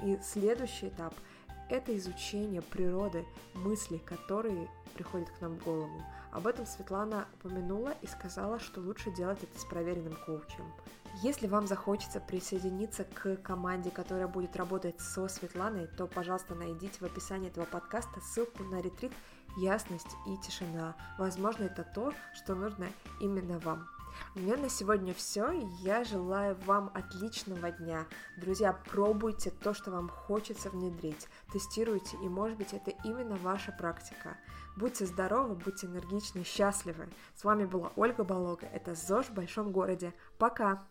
И следующий этап – это изучение природы мыслей, которые приходят к нам в голову. Об этом Светлана упомянула и сказала, что лучше делать это с проверенным коучем. Если вам захочется присоединиться к команде, которая будет работать со Светланой, то, пожалуйста, найдите в описании этого подкаста ссылку на ретрит «Ясность и тишина». Возможно, это то, что нужно именно вам. У меня на сегодня все. Я желаю вам отличного дня. Друзья, пробуйте то, что вам хочется внедрить. Тестируйте, и может быть это именно ваша практика. Будьте здоровы, будьте энергичны, счастливы. С вами была Ольга Болога. Это ЗОЖ в большом городе. Пока!